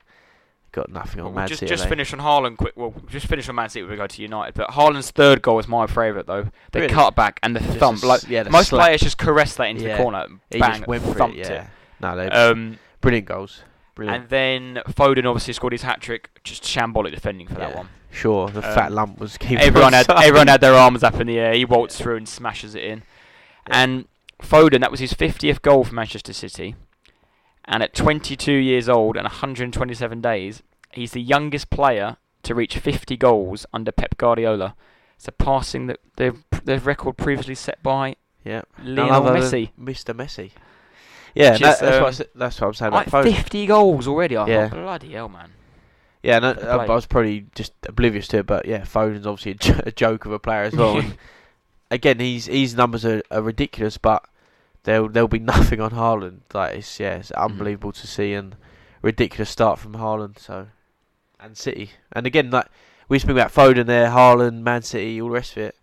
got nothing on Well, Man just City. just finish on Haaland quick. Well, just finish on Man City. We go to United, but Haaland's third goal is my favourite though. The Really? cut back and the Just thump. Like yeah, most slap. players just caress that into Yeah. the corner, He bang, just went for thumped it. it. Yeah. No, they Um, brilliant goals. Brilliant. and then Foden obviously scored his hat trick. Just shambolic defending for that one. Sure, the Um, fat lump was keeping. Everyone had offside. everyone had their <laughs> arms up in the air. He waltzed through and smashes it in. And Foden, that was his 50th goal for Manchester City. And at 22 years old and 127 days, he's the youngest player to reach 50 goals under Pep Guardiola, surpassing the the, the record previously set by Yeah. Lionel Messi. Mr. Messi. Yeah, Which that- is, that's, what I um, said, that's what I'm saying Like about 50 goals already. I Yeah. thought, bloody hell, man. Yeah, no, I. I was probably just oblivious to it, but yeah, Foden's obviously a, joke of a player as well. <laughs> again, he's his numbers are, are ridiculous, but there'll there'll be <laughs> nothing on Haaland. Like it's yeah, it's Mm-hmm. unbelievable to see and ridiculous start from Haaland. So and City, and again, like we speak about Foden there, Haaland, Man City, all the rest of it.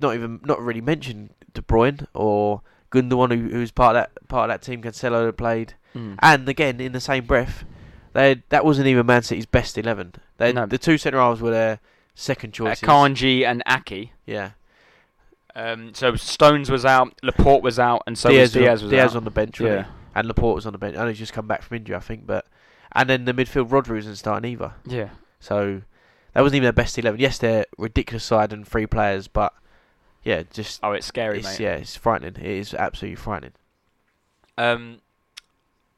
Not even not really mentioned De Bruyne or Gundogan, who who's part of that part of that team. Cancelo that played. Mm. And again, in the same breath, they that wasn't even Man City's best eleven. They No. the two centre halves were their second Uh, choices. Akanji and Aké. yeah, Um, so Stones was out, Laporte was out, and so Dias, was Dias was Dias out. on the bench, really. yeah, and Laporte was on the bench. I know he's just come back from injury, I think, but and then the midfield Rodri isn't starting either. yeah. So that wasn't even their best eleven. Yes, they're ridiculous side and three players, but yeah, just Oh, it's scary, it's, mate. yeah, it's frightening. It is absolutely frightening. Um,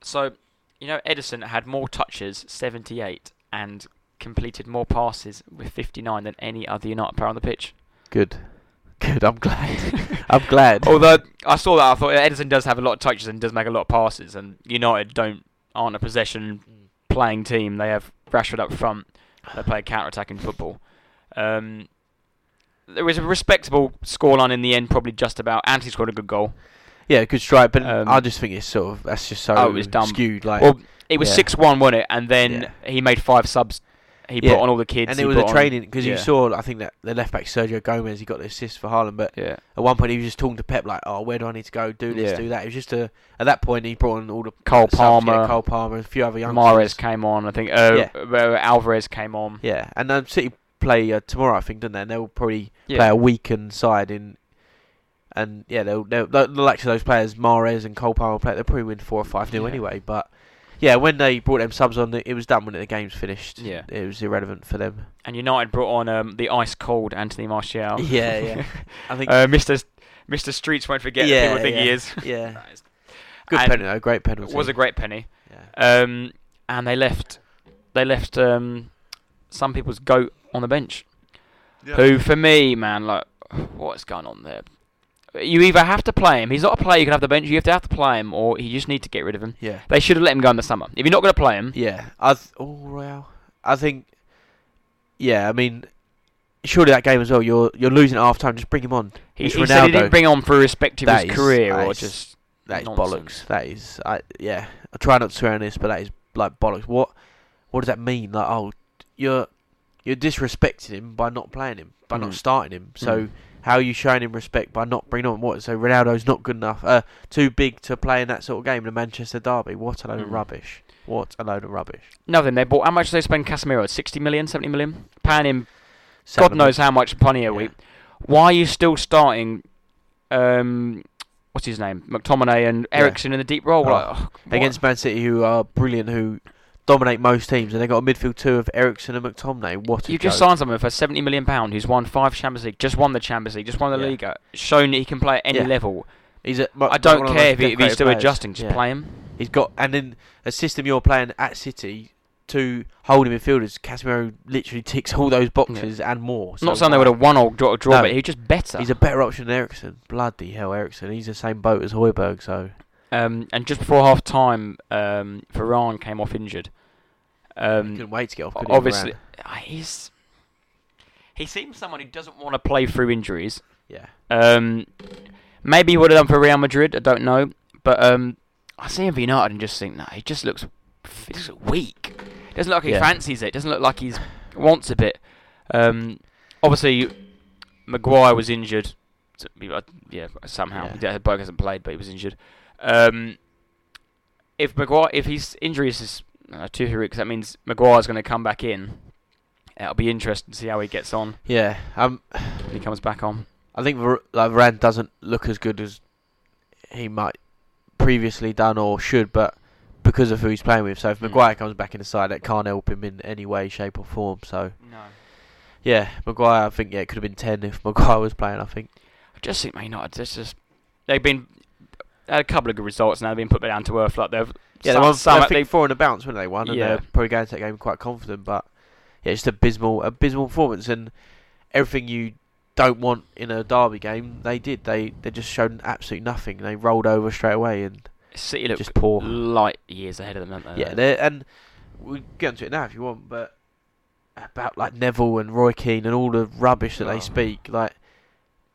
so you know Edison had more touches, 78, and completed more passes with 59 than any other United player on the pitch. Good, good. I'm glad. <laughs> I'm glad. Although I saw that, I thought Edison does have a lot of touches and does make a lot of passes, and United don't aren't a possession playing team. They have Rashford up front. They play counter-attacking football. Um, there was a respectable scoreline in the end, probably just about. Antony scored a good goal. Yeah, good strike, but Um, I just think it's sort of that's just so Oh, it was dumb. skewed. Like, Well, it was yeah. six-one, wasn't it? And then Yeah. he made five subs. He Yeah. brought on all the kids. and he it was a training because yeah. you saw. I think that the left back Sergio Gomez, he got the assist for Haaland, but Yeah, at one point he was just talking to Pep like, "Oh, where do I need to go? Do this, do that." It was just a. At that point, he brought on all the Cole subs, yeah, Palmer, Cole Palmer, a few other young Mares came on. I think uh, Yeah. uh, Alvarez came on. Yeah, and um, City play uh, tomorrow, I think, don't they? And they'll probably play a weakened side in. And yeah, they'll they'll, they'll like to those players, Mares and Cole Palmer play. They'll probably win four or five Yeah. anyway. But yeah, when they brought them subs on, it was done when the game's finished. Yeah. it was irrelevant for them. And United brought on um, the ice cold Anthony Martial. <laughs> Yeah, <laughs> yeah. I think uh, Mr. Mr. Streets won't forget Yeah, that people think he is. <laughs> yeah, That is- good And penalty, though, great penalty. It was a great penny. yeah. Um, and they left, they left um, some people's goat on the bench. Who, for me, man, like, <sighs> what's going on there? You either have to play him. He's not a player you can have the bench. You have to have to play him, or you just need to get rid of him. Yeah, They should have let him go in the summer. If you're not going to play him, yeah. I th- oh Royale. I think. Yeah, I mean, surely that game as well. You're you're losing at half time. Just bring him on. he, he said he didn't bring on for respect That his is- career, or is- just That is Nonsense. bollocks. That is, I yeah. I try not to swear on this, but that is like bollocks. What what does that mean? Like, oh, you're you're disrespecting him by not playing him, by not Mm. starting him. So Mm. How are you showing him respect by not bringing on what? So Ronaldo's not good enough, uh, too big to play in that sort of game in the Manchester derby. What a load of Mm. rubbish. What a load of rubbish. nothing. They bought how much did they spend Casemiro? 60 million, 70 million, paying him God knows how much money a Yeah. week. Why are you still starting? Um, what's his name? McTominay and Yeah. In the deep role Oh. like, what? against Man City, who are brilliant, who dominate most teams, and they've got a midfield two of Eriksen and McTominay. What a You just signed someone for seventy million pound who's won five Champions League, just won the Champions League, just won the Yeah. Liga, shown that he can play at any Yeah. level. He's a, I don't care if, he, if he's still adjusting, just Yeah. play him. He's got, and in a system you're playing at City, two holding midfielders, Casemiro literally ticks all those boxes and more. I'm not So saying they would have won or draw, draw No. but he's just better. He's a better option than Eriksen. Bloody hell, Eriksen. He's the same boat as Højbjerg. So um, and just before half time, um, Varane came off injured. he Um, couldn't wait to get off. he, obviously, Varane? uh, he's he seems someone who doesn't want to play through injuries. yeah, Um, maybe he would have done for Real Madrid. I don't know, but um, I see him for United and just think, no, he just looks, he looks weak. Doesn't look like he Yeah. fancies it. Doesn't look like he's wants a bit. Um, obviously, Maguire was injured. Yeah, somehow. Yeah. Yeah. Berg hasn't played, but he was injured. Um, if Maguire, if his injuries is uh, two three weeks. That means Maguire's going to come back in. It'll be interesting to see how he gets on Yeah, um, when he comes back on. I think Var- like Varane doesn't look as good as he might previously done or should, but because of who he's playing with. So if Mm. Maguire comes back in the side, that can't help him in any way, shape, or form. So No. yeah, Maguire. I think yeah, it could have been ten if <laughs> Maguire was playing. I think. I just think Man United. It's just they've been had a couple of good results now. They've been put down to earth. Like they've Yeah, some, they won. some I they- think four in a bounce when they won, and Yeah. they're probably going to that game quite confident. But yeah, just abysmal, abysmal performance, and everything you don't want in a derby game, they did. They they just showed absolutely nothing. They rolled over straight away and City look just poor. light years ahead of them, aren't they? Yeah, they're, and we get into it now if you want, but about like Neville and Roy Keane and all the rubbish that Oh. they speak, like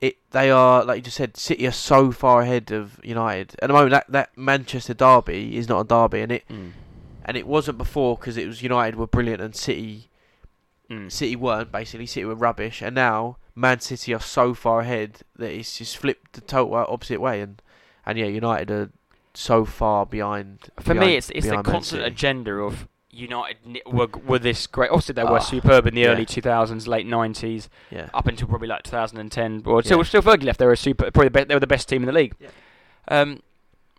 it, they are like you just said, City are so far ahead of United at the moment. That that Manchester derby is not a derby, and it Mm. and it wasn't before because it was United were brilliant and City Mm. City weren't basically. City were rubbish, and now Man City are so far ahead that it's just flipped the total opposite way, and and yeah, United are so far behind. For behind- me, it's it's the constant City. agenda of United were were this great. Obviously, they were Ah, superb in the yeah. early 2000s, late 90s, Yeah. up until probably like 2010. Well, still Yeah. still Fergie left. They were super. Probably the be- they were the best team in the league. Yeah. Um,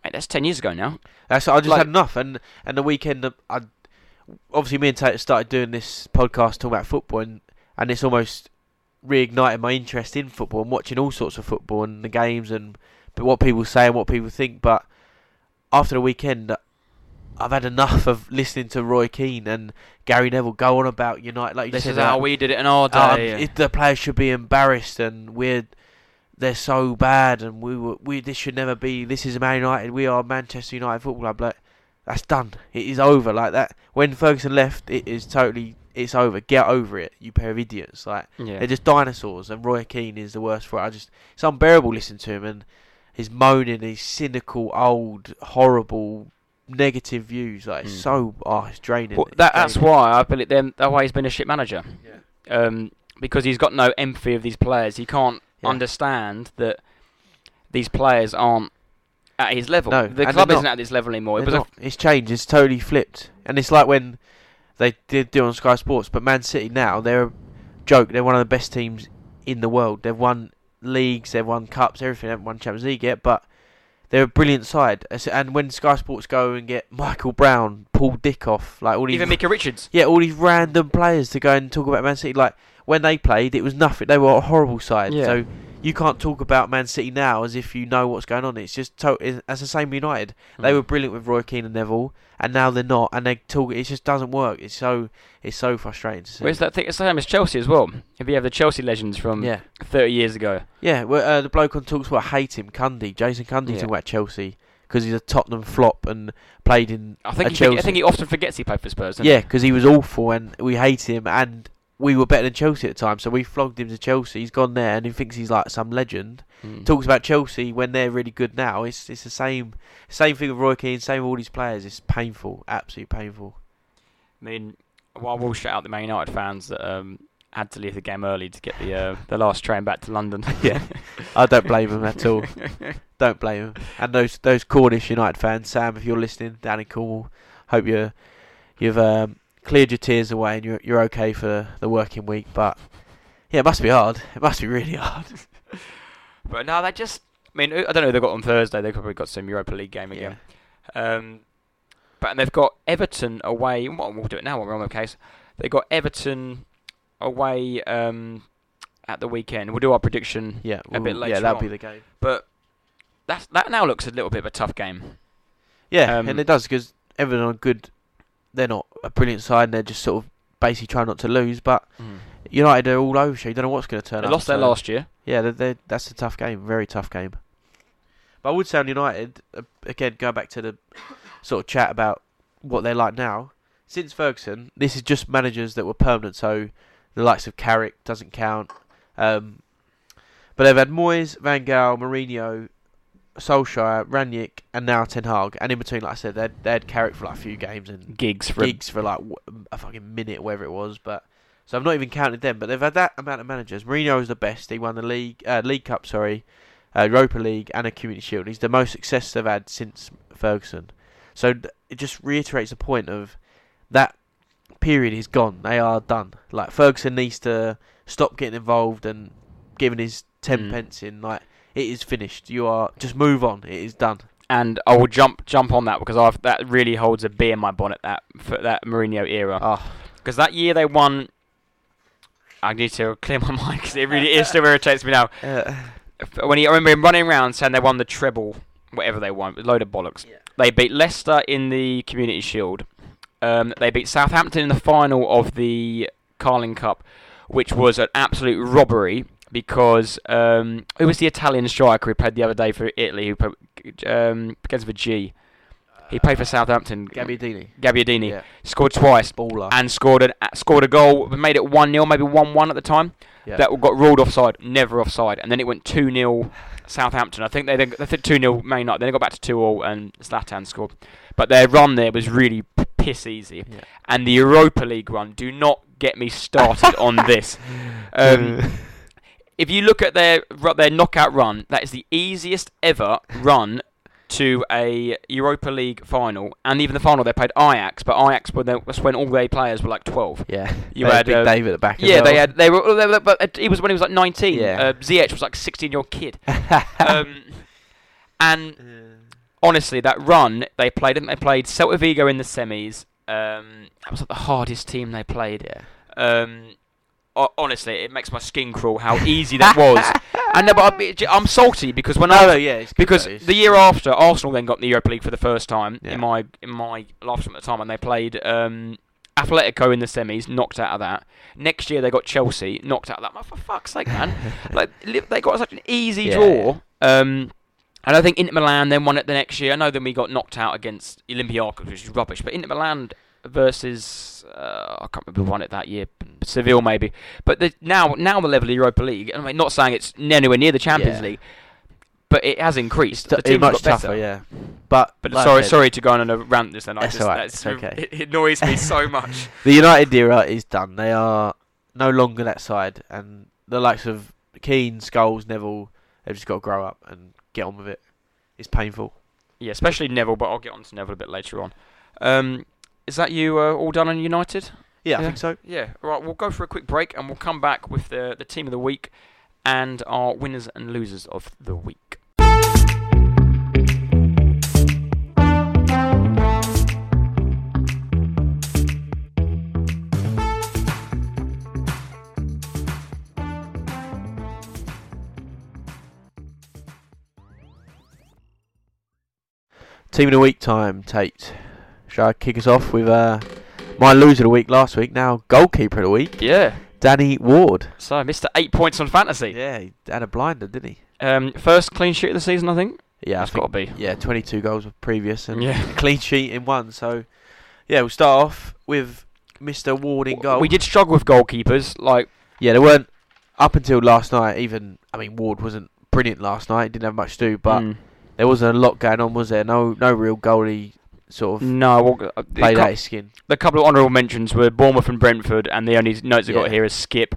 mate, that's 10 years ago now. That's I just Like- had enough, and and the weekend uh, I obviously me and Tate started doing this podcast talking about football, and and it's almost reignited my interest in football and watching all sorts of football and the games and but what people say and what people think. But after the weekend, I've had enough of listening to Roy Keane and Gary Neville go on about United. Like you This said, is how about, we did it in our um, day. it, the players should be embarrassed and we're they're so bad and we were we this should never be this is Man United we are Manchester United football club like that's done it is over like that when Ferguson left it is totally it's over get over it you pair of idiots like yeah. they're just dinosaurs and Roy Keane is the worst for it I just it's unbearable listening to him and his moaning his cynical old horrible negative views like it's Mm. so oh it's draining Well, It's that, that's why I believe them. That's why he's been a shit manager. Yeah. Um, because he's got no empathy of these players. He can't Yeah. understand that these players aren't at his level. No, the club isn't not. at this level anymore. It They're was a not. It's changed. It's totally flipped. And it's like when they did do on Sky Sports, but Man City now they're a joke. They're one of the best teams in the world. They've won leagues, they've won cups, everything. They haven't won Champions League yet, but they're a brilliant side. And when Sky Sports go and get Michael Brown, Paul Dickov, like all these even Micah Richards. yeah, all these random players to go and talk about Man City. Like when they played, it was nothing. They were a horrible side. Yeah. So you can't talk about Man City now as if you know what's going on. It's just to- it's, that's the same United. They Mm. were brilliant with Roy Keane and Neville, and now they're not. And they talk. It just doesn't work. It's so it's so frustrating to see. Where's that thing? It's the same as Chelsea as well. If you have the Chelsea legends from Yeah, 30 years ago. yeah. Well, uh, the bloke on talks about hate him, Cundy, Jason Cundy, Yeah. talking about Chelsea because he's a Tottenham flop and played in I think he, Chelsea. I think he often forgets he played for Spurs. Yeah, because he was awful and we hate him, and we were better than Chelsea at the time, so we flogged him to Chelsea. He's gone there and he thinks he's like some legend. Mm. Talks about Chelsea when they're really good now. It's it's the same same thing with Roy Keane, same with all these players. It's painful, absolutely painful. I mean, well, I will shout out the Man United fans that um, had to leave the game early to get the uh, the last train back to London. <laughs> Yeah. I don't blame them at all. <laughs> Don't blame them. And those those Cornish United fans, Sam, if you're listening down in Cornwall, hope you you've um, cleared your tears away and you're you're okay for the working week. But yeah, it must be hard. It must be really hard. <laughs> but no, they just. I mean, I don't know. They've got on Thursday. They've probably got some Europa League game again. Um, but and they've got Everton away. Well, we'll do it now. We're on the case. They've got Everton away um, at the weekend. We'll do our prediction. Yeah, A bit later Yeah, that'll be the game. But that's, that now looks a little bit of a tough game. Yeah, Um, and it does because Everton are good. They're not a brilliant side. They're just sort of basically trying not to lose. But United are all over. You don't know what's going to turn They up. They lost their last year. Yeah, they're, they're, that's a tough game. Very tough game. But I would say on United uh, again, go back to the sort of chat about what they're like now. Since Ferguson, this is just managers that were permanent. So the likes of Carrick doesn't count. Um, but they've had Moyes, Van Gaal, Mourinho, Solskjaer, Rangnick, and now Ten Hag. And in between, like I said, they'd they had Carrick for like a few games and Giggs for Giggs for like a fucking minute, whatever it was. But so I've not even counted them. But they've had that amount of managers. Mourinho is the best. He won the league, uh, League Cup, sorry, uh, Europa League, and a Community Shield. He's the most success they've had since Ferguson. So it just reiterates the point of that period is gone. They are done. Like Ferguson needs to stop getting involved and giving his ten Mm. pence in. Like it is finished. You are just move on. It is done. And I will jump jump on that because I've, that really holds a bee in my bonnet that for that Mourinho era. Ah, Because that year they won. I need to clear my <laughs> mind because it really it still irritates me now. uh, When he, I remember him running around saying they won the treble, whatever they won, a load of bollocks. Yeah. They beat Leicester in the Community Shield. Um, they beat Southampton in the final of the Carling Cup, which was an absolute robbery because um, who was the Italian striker who played the other day for Italy? Who played, um, begins with a G. He played for Southampton. Gabbiadini. Gabbiadini Yeah. scored twice Baller. and scored an, scored a goal. Made it one 0 maybe one one at the time. yeah. That got ruled offside, never offside, and then it went two 0 Southampton. I think they then they think two 0 May night. Then it got back to two all, and Zlatan scored. But their run there was really piss easy. Yeah. And the Europa League run. Do not get me started on this. <laughs> Um, if you look at their their knockout run, that is the easiest ever run to a Europa League final, and even the final they played Ajax, but Ajax were the- was when all their players were like twelve. yeah. You They had, Big um, Dave at the back. as Yeah, they had they were, they were but it was when he was like nineteen. Yeah. Uh, Ziyech was like sixteen year old kid. <laughs> um, and honestly, that run they played, I think they played Celta Vigo in the semis. Um, that was like the hardest team they played. yeah. Um, ho- honestly, it makes my skin crawl how easy that was. <laughs> and no, but I'm, I'm salty because when No, I no, yeah. Because the year after Arsenal then got the Europa League for the first time Yeah. in my in my lifetime at the time, and they played um, Atletico in the semis, knocked out of that. Next year they got Chelsea, knocked out of that. Like, for fuck's sake, man! <laughs> like they got such an easy Yeah, draw. Um, and I think Inter Milan then won it the next year. I know then we got knocked out against Olympiacos, which is rubbish. But Inter Milan versus uh, I can't remember who won it that year, Seville maybe. But the, now now the level of Europa League. I mean, not saying it's anywhere near the Champions Yeah. League, but it has increased. The team's much got better. tougher, yeah. But But like sorry, sorry to go on a rant this then. I just alright, that's, okay. it, it annoys me so <laughs> much. The United era is done. They are no longer that side, and the likes of Keane, Scholes, Neville, they've just got to grow up and get on with it. It's painful. Yeah, especially Neville, but I'll get on to Neville a bit later on. Um, is that you uh, all done on United? Yeah, I think so. Yeah. All right, we'll go for a quick break and we'll come back with the the team of the week and our winners and losers of the week. Team of the week time, Tate. Shall I kick us off with uh, my loser of the week last week? Now goalkeeper of the week, Yeah. Danny Ward. So Mr. Eight points on fantasy. Yeah, he had a blinder, didn't he? Um, first clean sheet of the season, I think. Yeah, it's got to be. Yeah, 22 goals previous and Yeah. <laughs> clean sheet in one. So, yeah, we'll start off with Mr. Ward in goal. We did struggle with goalkeepers. Like, Yeah, they weren't up until last night. Even I mean, Ward wasn't brilliant last night. Didn't have much to do, but mm, there wasn't a lot going on. Was there? No, no real goalie sort of no. Well, uh, cou- his skin. the couple of honourable mentions were Bournemouth and Brentford, and the only notes I got here is Skip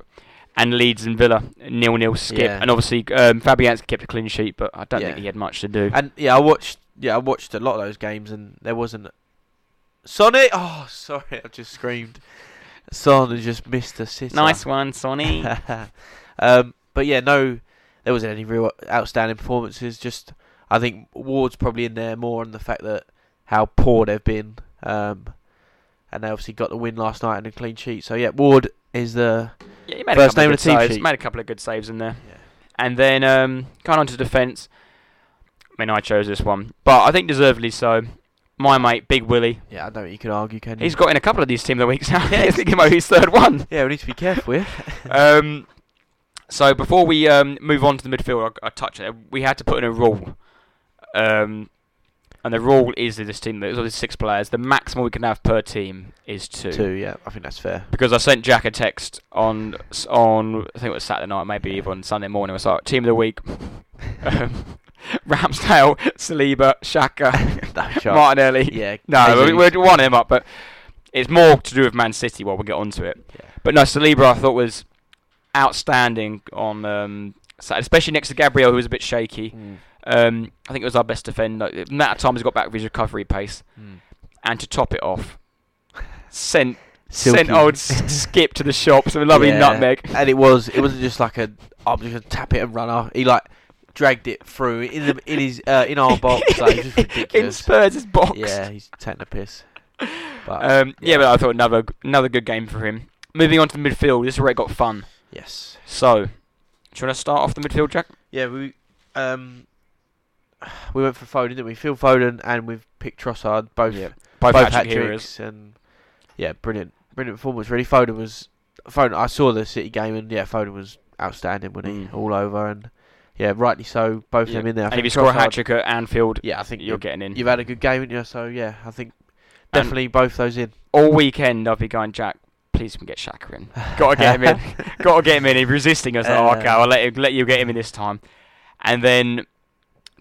and Leeds and Villa nil nil Skip, Yeah. and obviously um, Fabianski kept a clean sheet, but I don't Yeah. think he had much to do. And yeah, I watched. Yeah, I watched a lot of those games, and there wasn't. Sonny! Oh, sorry, I just screamed. Son has just missed a sitter. nice one, Sonny. <laughs> um, but yeah, no, there wasn't any real outstanding performances. Just, I think Ward's probably in there more on the fact that how poor they've been, um, and they obviously got the win last night and a clean sheet. So yeah, Ward is the Yeah, he made First a couple name of the team saves. sheet. Made a couple of good saves in there. Yeah. And then um, going on to defence. I mean, I chose this one, but I think deservedly so. My mate, Big Willie. yeah. I don't think you can argue, can you? He's got in a couple of these team of the weeks now. Yeah. I think he might be his third one. yeah, we need to be careful here. <laughs> um, so before we um, move on to the midfield, I, I touch it. We had to put in a rule, um, and the rule is that this team. There's only six players. The maximum we can have per team is two. Two, yeah, I think that's fair. Because I sent Jack a text on on I think it was Saturday night, maybe even on Sunday morning. I was like, team of the week. <laughs> um, <laughs> Ramsdale, Saliba, Xhaka. <laughs> Martinelli. Yeah, No, we, we're one him up, but it's more to do with Man City. While we'll get onto it. Yeah. But no, Saliba I thought was outstanding on, um, especially next to Gabriel, who was a bit shaky. Mm, Um, I think it was our best defender. In that time, he's got back with his recovery pace, mm. and to top it off, sent Silky. sent old Skipp to the shop some lovely Yeah. nutmeg. and it was it wasn't just like a I'm just gonna tap it and run off. He like dragged it through in the in his uh, in our box. Like, it was just <laughs> in ridiculous. Spurs' box. Yeah, he's taking a piss. But Um, yeah. but I thought another another good game for him. Moving on to the midfield, this is where it got fun. yes, So, do you want to start off the midfield, Jack? yeah, we um <sighs> we went for Foden, didn't we? Phil Foden and we've picked Trossard, both Yeah, both, Both hat tricks, and yeah, brilliant, brilliant performance. Really, Foden was Foden. I saw the City game and yeah, Foden was outstanding, wasn't he? Mm. All over and yeah, rightly so. Both of them in there. I and if you score a hat trick at Anfield, yeah, I think you're getting in. you've had a good game, haven't you? So yeah, I think And- definitely both those in. All weekend, I'll be going, Jack. Please can get Xhaka in. <laughs> Gotta get him in. Gotta get him in. He's resisting us. Like, Uh, okay, I'll let, him, let you get him in this time. And then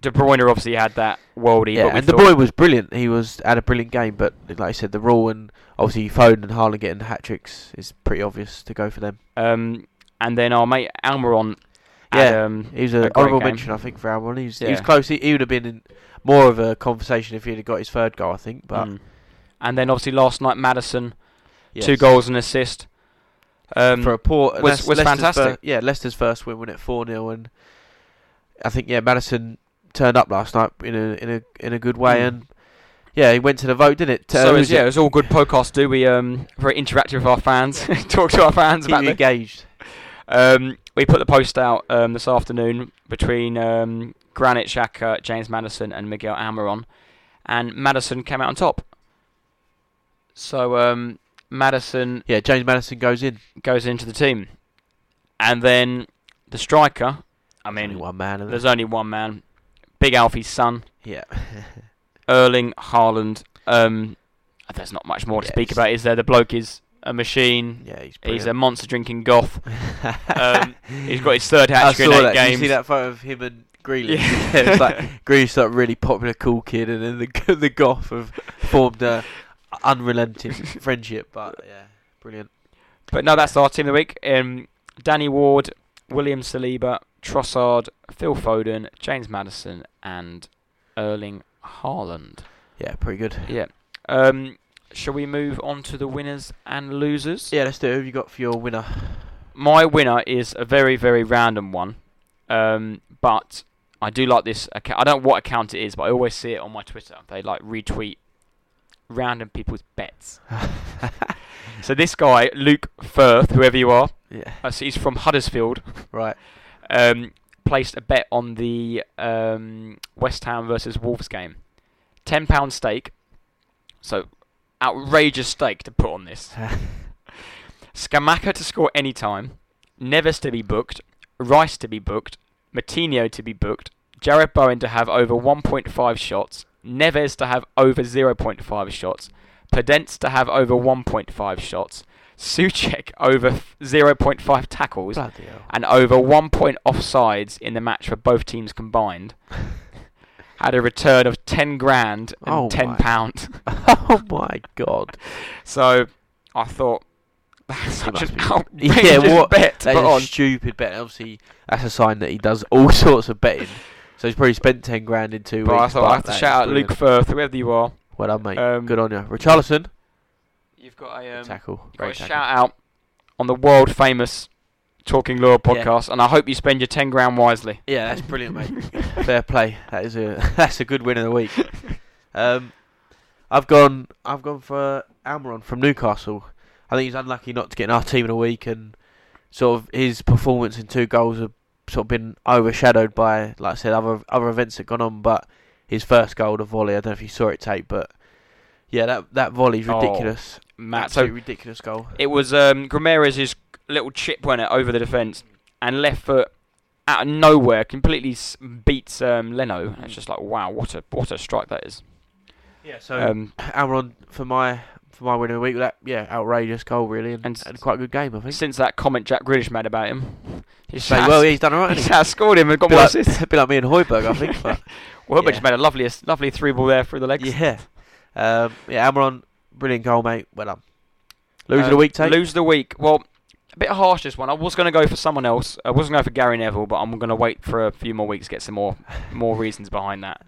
De Bruyne obviously had that worldie. Yeah, and the thought- boy was brilliant. He was had a brilliant game, but like I said, the rule and obviously Foden and Haaland getting hat tricks is pretty obvious to go for them. Um, and then our mate Almiron. Had, Yeah, um, He was a an honourable mention, I think, for Almiron. He was, he was close. He, he would have been in more of a conversation if he had got his third goal, I think. But mm. And then obviously last night, Maddison, yes. two goals and assist. Um, for a poor was- Leic- was fantastic. yeah, Leicester's first win, won it four 0 and I think yeah, Maddison turned up last night in a in a in a good way, Mm. and yeah, he went to the vote, didn't it? Uh, so who it was, was yeah, it? it was all good podcast. Do we um very interactive with our fans? <laughs> <laughs> Talk to our fans Keep about the engaged. Um, we put the post out um, this afternoon between um, Granit Xhaka, James Maddison, and Miguel Almiron, and Maddison came out on top. So um, Maddison Yeah, James Maddison goes in. goes into the team, and then the striker. I Only mean, one man. there's only one man, Big Alfie's son, yeah. <laughs> Erling Haaland. Um, there's not much more to Yeah, speak about, is there? The bloke is a machine. yeah, he's He's a monster drinking goth. <laughs> Um, he's got his third hat trick in eight that. Did you see that photo of him and Grealish? Yeah. <laughs> It's like really popular, cool kid, and then the the Goth have formed a unrelenting friendship. But yeah, brilliant. But no, that's our team of the week. Um, Danny Ward, William Saliba, Trossard, Phil Foden, James Maddison, and Erling Haaland. Yeah, pretty good. Yeah. Um, shall we move on to the winners and losers? Yeah, let's do it. Who have you got for your winner? My winner is a very, very random one. Um, but I do like this account. I don't know what account it is, but I always see it on my Twitter. They like retweet random people's bets. <laughs> So this guy, Luke Firth, whoever you are, yeah, uh, so he's from Huddersfield. right. um, placed a bet on the um, West Ham versus Wolves game. Ten pound stake. So outrageous stake to put on this. <laughs> Scamacca to score any time. Neves to be booked. Rice to be booked. Moutinho to be booked. Jarrod Bowen to have over 1.5 shots. Neves to have over 0.5 shots. Podence to have over 1.5 shots. Souček over 0.5 tackles and over one point offsides in the match for both teams combined. <laughs> Had a return of ten grand and Oh ten my. pound. <laughs> oh my god. <laughs> So I thought that's such an outrageous Yeah, what- bet to That on. a stupid bet. Obviously, that's a sign that he does all sorts of betting. So he's probably spent ten grand in two But I weeks. thought I have to shout out. Luke Firth, whoever you are. Well done, mate. Um, Good on you. Richarlison. You've got a, um, tackle. you've got Great a tackle. shout out on the world famous Talking Loyal podcast, and I hope you spend your ten grand wisely. Yeah, that's brilliant, mate. <laughs> Fair play. That is a <laughs> that's a good win of the week. <laughs> Um, I've gone. I've gone for Almiron from Newcastle. I think he's unlucky not to get in our team in a week, and sort of his performance in two goals have sort of been overshadowed by, like I said, other other events that gone on. But his first goal, the volley. I don't know if you saw it, Tate, but yeah, that that volley's Oh, ridiculous. Matt, so ridiculous goal. It was um, Gramera's little chip went it over the defence and left foot out of nowhere completely beats um, Leno. It's just like wow, what a what a strike that is. Yeah. So Um, Almiron for my for my win of the week. That yeah, outrageous goal really, and, And and, quite a good game. I think. since that comment Jack Grealish made about him, he's Say, well, yeah, he's done alright. he's hasn't outscored him and got more Bit like, assists. <laughs> bit like me and Højbjerg, I think. But <laughs> Well, but yeah. just made a lovely lovely three ball there through the legs. yeah, um, yeah, Almiron, brilliant goal, mate. Well done. Loser of Um, the week, take. Lose the week. Well, a bit harsh this one. I was going to go for someone else. I wasn't going for Gary Neville, but I'm going to wait for a few more weeks to get some more more reasons behind that.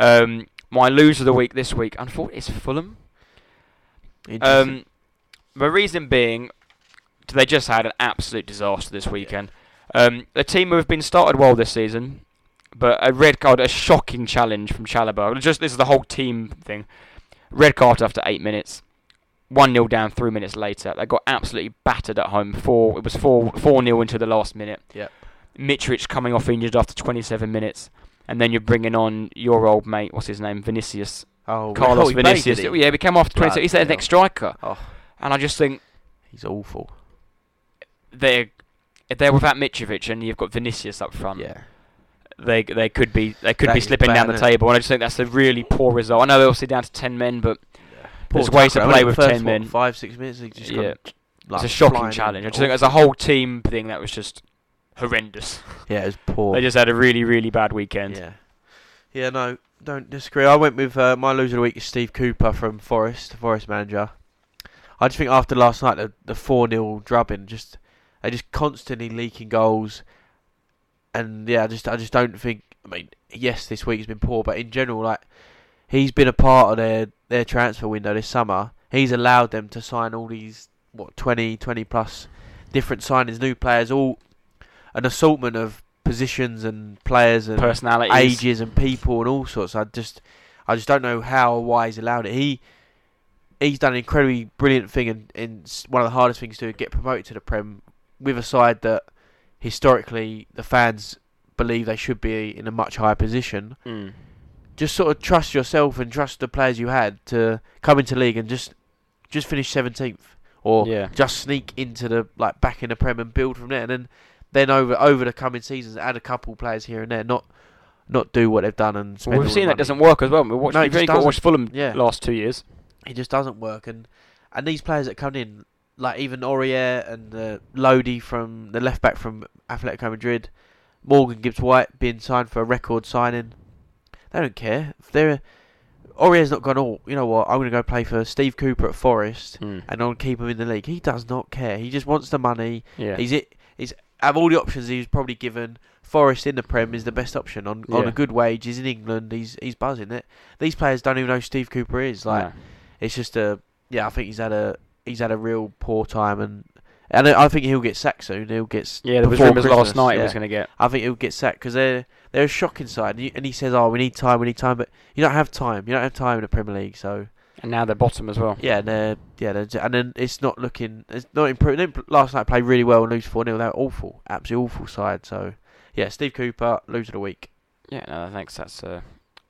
Um, my loser of the week this week, unfortunately, is Fulham. Um, the reason being, they just had an absolute disaster this weekend. Um, a team who have been started well this season, but a red card, a shocking challenge from Chalobah. Just this is the whole team thing. Red card after eight minutes. One 0 down three minutes later. They got absolutely battered at home. Four. It was four four 0 into the last minute. Yep. Mitrovic coming off injured after 27 minutes, and then you're bringing on your old mate. What's his name? Vinicius. oh, Carlos oh, Vinicius. Yeah, he came off 27. He's their next striker. Oh, And I just think he's awful. they're they're without Mitrovic and you've got Vinicius up front. Yeah. They they could be they could That be slipping down the table, and I just think that's a really poor result. I know they're obviously down to ten men, but There's ways to play with first, 10 what, men. Five, six minutes. He just Yeah. got, like, it's a shocking challenge. I just think as a whole team thing that was just horrendous. <laughs> Yeah, it was poor. They just had a really really bad weekend. Yeah. Yeah, no, don't disagree. I went with uh, my loser of the week is Steve Cooper from Forest, Forest manager. I just think after last night, the the four 0 drubbing, just they just constantly leaking goals, and yeah, I just I just don't think. I mean, yes, this week has been poor, but in general, like he's been a part of their their transfer window this summer. He's allowed them to sign all these what 20, 20 plus different signings, new players, all an assortment of positions and players and Personalities. ages and people and all sorts. I just, I just don't know how or why he's allowed it. He, he's done an incredibly brilliant thing and, and s- one of the hardest things to get promoted to the Prem with a side that historically the fans believe they should be in a much higher position. Mm. Just sort of trust yourself and trust the players you had to come into league and just, just finish seventeenth or Yeah. just sneak into the like back in the Prem and build from there, and then then over over the coming seasons add a couple players here and there, not not do what they've done and spend. Well, we've seen that doesn't work as well. We watched, No, you've just got to watch Fulham Yeah. last two years. It just doesn't work, and and these players that come in, like even Aurier and uh, Lodi from the left back from Atletico Madrid, Morgan Gibbs White being signed for a record signing. They don't care. If they're Aurier's not gone. Oh, you know what? I'm going to go play for Steve Cooper at Forest, Mm. and I'll keep him in the league. He does not care. He just wants the money. Yeah. He's it. He's out of all the options he's probably given. Forest in the Prem is the best option on, on a good wage. He's in England. He's he's buzzing it. These players don't even know Steve Cooper is. Like No. it's just a yeah. I think he's had a he's had a real poor time and and I think he'll get sacked soon. He'll get Yeah, there was rumours last night he was going to get. I think he'll get sacked because they're they're a shocking side. And, and he says, "Oh, we need time. We need time," but you don't have time. You don't have time in the Premier League. So And now they're bottom as well. yeah, and they're, yeah, they're, and then it's not looking. It's not improving. Last night played really well and lose four 0 They're awful, absolutely awful side. So yeah, Steve Cooper loser of the week. Yeah, no, thanks. That's a,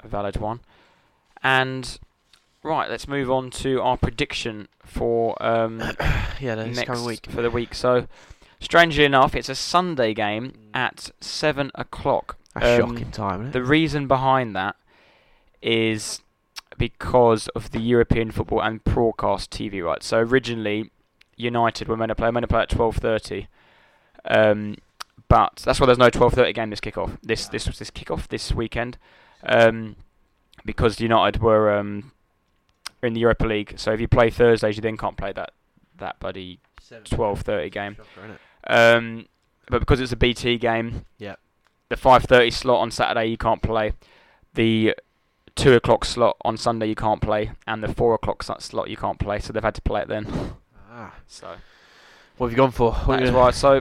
a valid one. And right, let's move on to our prediction for um, <coughs> yeah, this next coming week. for the week. So, strangely enough, it's a Sunday game at seven o'clock. A Um, shocking time, isn't it? The reason behind that is because of the European football and broadcast TV rights. So originally, United were meant to play. Meant to play at twelve thirty. Um, but that's why there's no twelve thirty game this kickoff. This this was this kickoff this weekend. Um, because United were um, in the Europa League. So if you play Thursdays, you then can't play that that twelve thirty game. Shocker. Um, but because it's a BT game, Yep. the five thirty slot on Saturday you can't play. The two o'clock slot on Sunday you can't play, and the four o'clock slot you can't play. So they've had to play it then. Ah, So what have you gone for? What that is right. So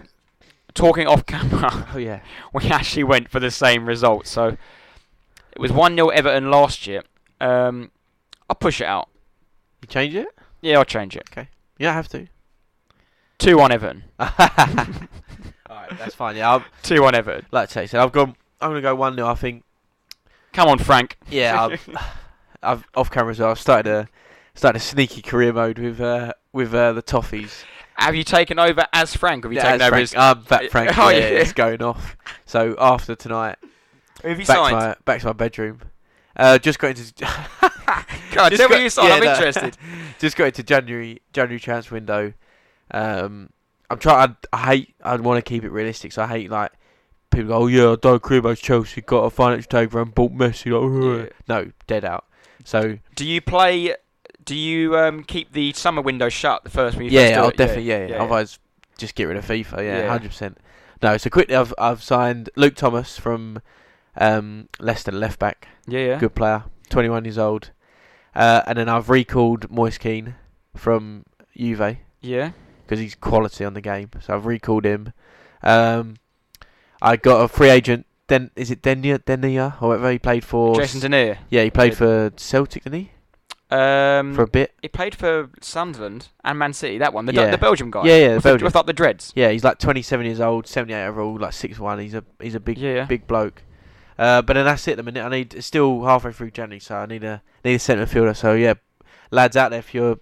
talking off camera, <laughs> Oh yeah. <laughs> we actually went for the same result. So it was one 0 Everton last year. Um, I'll push it out. You change it? Yeah, I'll change it. You don't have to. Two one Everton. <laughs> Alright, that's fine. Yeah, I've, <laughs> Two one Everton. like I say, so I've gone. I'm gonna go one 0 I think. Come on, Frank. Yeah, I've, <laughs> I've off camera as well. I've started a started a sneaky career mode with uh, with uh, the toffees. Have you taken over as Frank? Have you Yeah, taken as over Frank, as? I'm Fat Frank. Oh, yeah, yeah. it's going off. So after tonight, Who have you back to my back to my bedroom. Uh, just got into God, just tell me got- you signed. yeah, I'm no. interested. <laughs> just got into January January transfer window. Um, I'm trying. I, I hate. I want to keep it realistic. So I hate like people go, "Oh yeah, career mode Chelsea, got a financial takeover and bought Messi." Like, Yeah. no, dead out. So Do you play? Do you um, keep the summer window shut the first when you yeah, first I'll it? definitely yeah. yeah. Otherwise, just get rid of FIFA. Yeah, Yeah. hundred percent. No, so quickly, I've I've signed Luke Thomas from um, Leicester, left back, yeah, yeah. good player, 21 years old, uh, and then I've recalled Moise Kean from Juve Yeah. because he's quality on the game. So I've recalled him. Um, I got a free agent. Den is it Denia Denia or whatever he played for? Jason Denayer. Yeah, he played for Celtic, didn't he? Um, For a bit. he played for Sunderland and Man City. That one, the, Yeah. the Belgium guy. Yeah, yeah, the with, Belgian. with like the dreads. Yeah, he's like 27 years old, 78 overall, like six one. He's a he's a big Yeah, yeah. big bloke. Uh, but then that's it. at The minute I need it's still halfway through January, so I need a need a centre fielder. So yeah, lads out there, if you're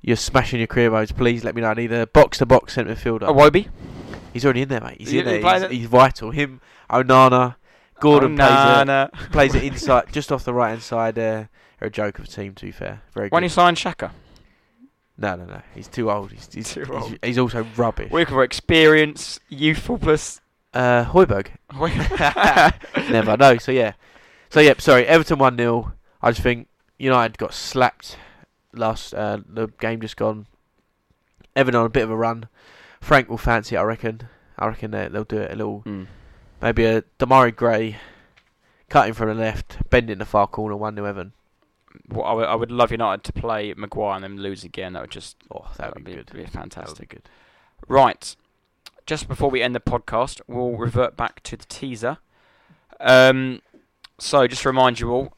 you're smashing your career modes, please let me know. I need a box to box centre fielder. Iwobi. He's already in there, mate. He's He- in he there. He's, he's vital. Him, Onana, Gordon oh, plays it. Plays it <laughs> inside, just off the right hand side. Uh, they're a joke of a team, to be fair. Very When good. he signed Xhaka. no, no, no. He's too old. He's, he's, Too he's, old. he's also rubbish. We're looking for experience, youthful plus. Uh, Højbjerg. <laughs> Never. know. So yeah. So yeah. Sorry. Everton one 0 I just think United got slapped last. Uh, the game just gone. Everton on a bit of a run. Frank will fancy it. I reckon. I reckon they, they'll do it a little. Mm. Maybe a Demarai Gray, cutting from the left, bending the far corner. One 0 Everton. Well, I would, I would love United to play Maguire and then lose again. That would just Oh, that would be good. be fantastic. be good. Right. Just before we end the podcast, we'll revert back to the teaser. Um, so, just to remind you all,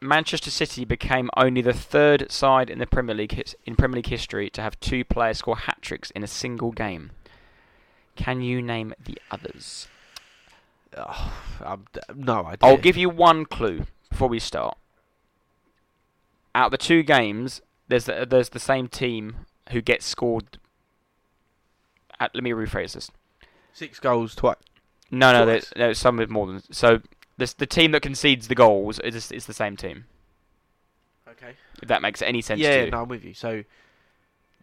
Manchester City became only the third side in the Premier League in Premier League history to have two players score hat tricks in a single game. Can you name the others? Oh, I'm d- no idea. I'll give you one clue before we start. Out of the two games, there's the, there's the same team who gets scored. At, let me rephrase this. six goals twice. No, no, there's, there's some with more than so. This the team that concedes the goals is is the same team. Okay. If that makes any sense to Yeah, you. no, I'm with you. So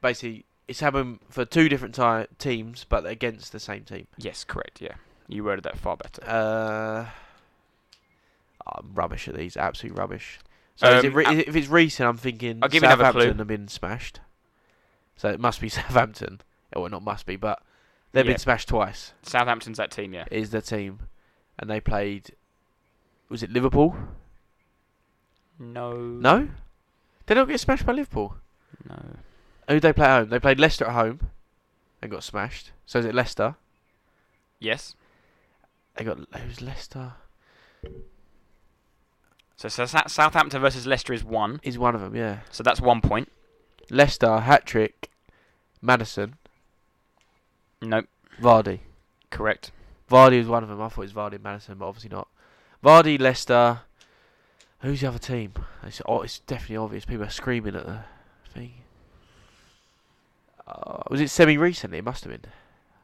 basically, it's happened for two different ti teams, but against the same team. Yes, correct. Yeah, you worded that far better. Uh, I'm rubbish at these. Absolute rubbish. So is it Um, uh, if it's recent, I'm thinking I'll give Southampton have been smashed. So it must be <laughs> Southampton. Well, not must be, but they've Yeah. been smashed twice. Southampton's that team, yeah. Is the team, and they played. Was it Liverpool? No. No, they don't get smashed by Liverpool. No. Who they play at home? They played Leicester at home, and got smashed. So is it Leicester? Yes. They got who's Leicester? So, so Southampton versus Leicester is one. Is one of them? Yeah, So that's one point. Leicester hat trick, Maddison, Nope. Vardy. Correct. Vardy was one of them. I thought it was Vardy and Maddison, but obviously not. Vardy, Leicester. Who's the other team? It's, oh, it's definitely obvious. People are screaming at the thing. Uh, was it semi recently? It must have been.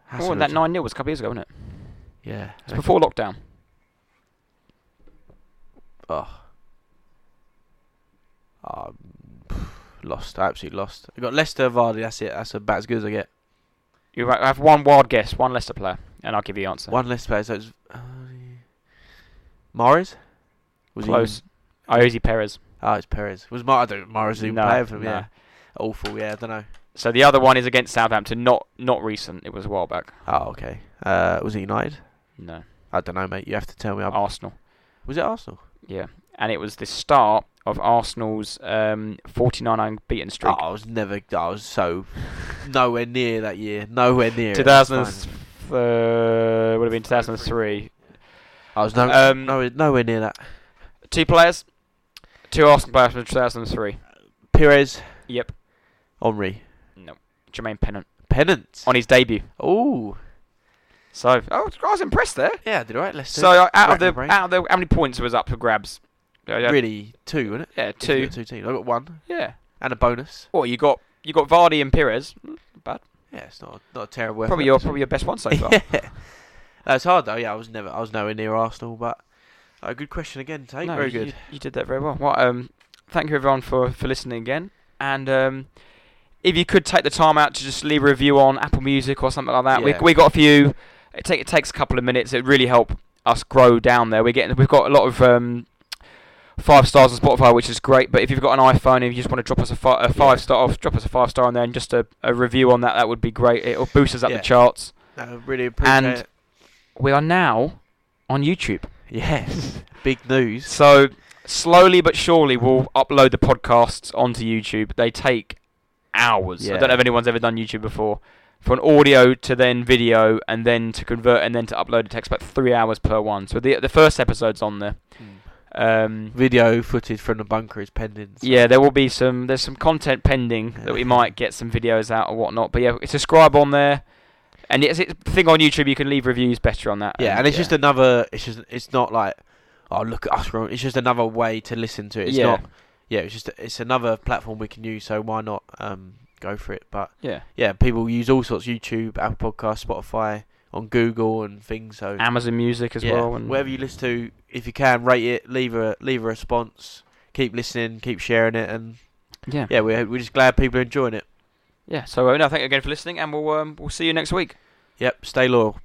Has to Oh, that 9 0 was a couple of years ago, wasn't it? Yeah. It's before lockdown. Oh. Um, <sighs> lost. Absolutely lost. I got Leicester, Vardy. That's it. That's about as good as I get. You ha- have one wild guess, one Leicester player, and I'll give you the answer. One Leicester player. So it's uh, Morris. Was Close. He, Ayoze Perez. oh, it's Perez. Was Mar- I don't Morris even No, player for them? no. Yeah. Awful. Yeah. I don't know. So the other one is against Southampton, not not recent. It was a while back. Oh, okay. Uh, was it United? No, I don't know, mate. You have to tell me. I'm- Arsenal. Was it Arsenal? Yeah, and it was the start of Arsenal's um, 49 unbeaten streak. Oh, I was never. I was so nowhere near that year. Nowhere near. it. 2000 That's uh, would have been 2003. I was no, Um, nowhere, nowhere near that. Two players, two Arsenal players from 2003. Perez, Yep. Henry, No. Jermaine Pennant Pennant. on his debut. Oh, So oh, I was impressed there. yeah, I did alright. Leicester. So uh, out of the brain. out of the how many points was up for grabs? Uh, yeah, really two, wasn't it? Yeah, If two. two teams. I got one Yeah. and a bonus. Well, you got you got Vardy and Perez. Bad. Yeah, it's not not a terrible. Probably effort. your probably your best one so far. <laughs> yeah, that's hard though. Yeah, I was never. I was nowhere near Arsenal, but a good question again. Tate. No, Very good. You, did that very well. Well, um, thank you everyone for for listening again. And um, if you could take the time out to just leave a review on Apple Music or something like that, we Yeah. we got a few. It take it takes a couple of minutes. It really help us grow down there. We're getting we've got a lot of um. Five stars on Spotify, which is great. But if you've got an iPhone, if you just want to drop us a, fi- a five star, off, drop us a five star on there, and just a, a review on that, that would be great. It'll boost us up Yeah. the charts. No, really appreciate And- it. We are now on YouTube. Yes, big news. So slowly but surely we'll upload the podcasts onto YouTube. They take hours. I don't know if anyone's ever done YouTube before. For an audio to then video and then to convert and then to upload, it takes about three hours per one. So the the first episode's on there. Mm. Um, Video footage from the bunker is pending. so- yeah, there will be some. There's some content pending that we might get some videos out or whatnot. But yeah, subscribe on there. And it's, it's thing on YouTube. You can leave reviews better on that. Yeah, and it's just another. It's just. It's not like, oh look at us. It's just another way to listen to it. It's Yeah. not. Yeah, it's just. It's another platform we can use. So why not um go for it? But yeah. yeah, people use all sorts. YouTube, Apple Podcasts, Spotify, on Google and things. So Amazon Music as yeah, well. And wherever you listen to, if you can rate it, leave a leave a response. Keep listening, keep sharing it, and yeah, yeah, we're we're just glad people are enjoying it. yeah. So uh, no, thank you again for listening, and we'll um, we'll see you next week. Yep, stay loyal.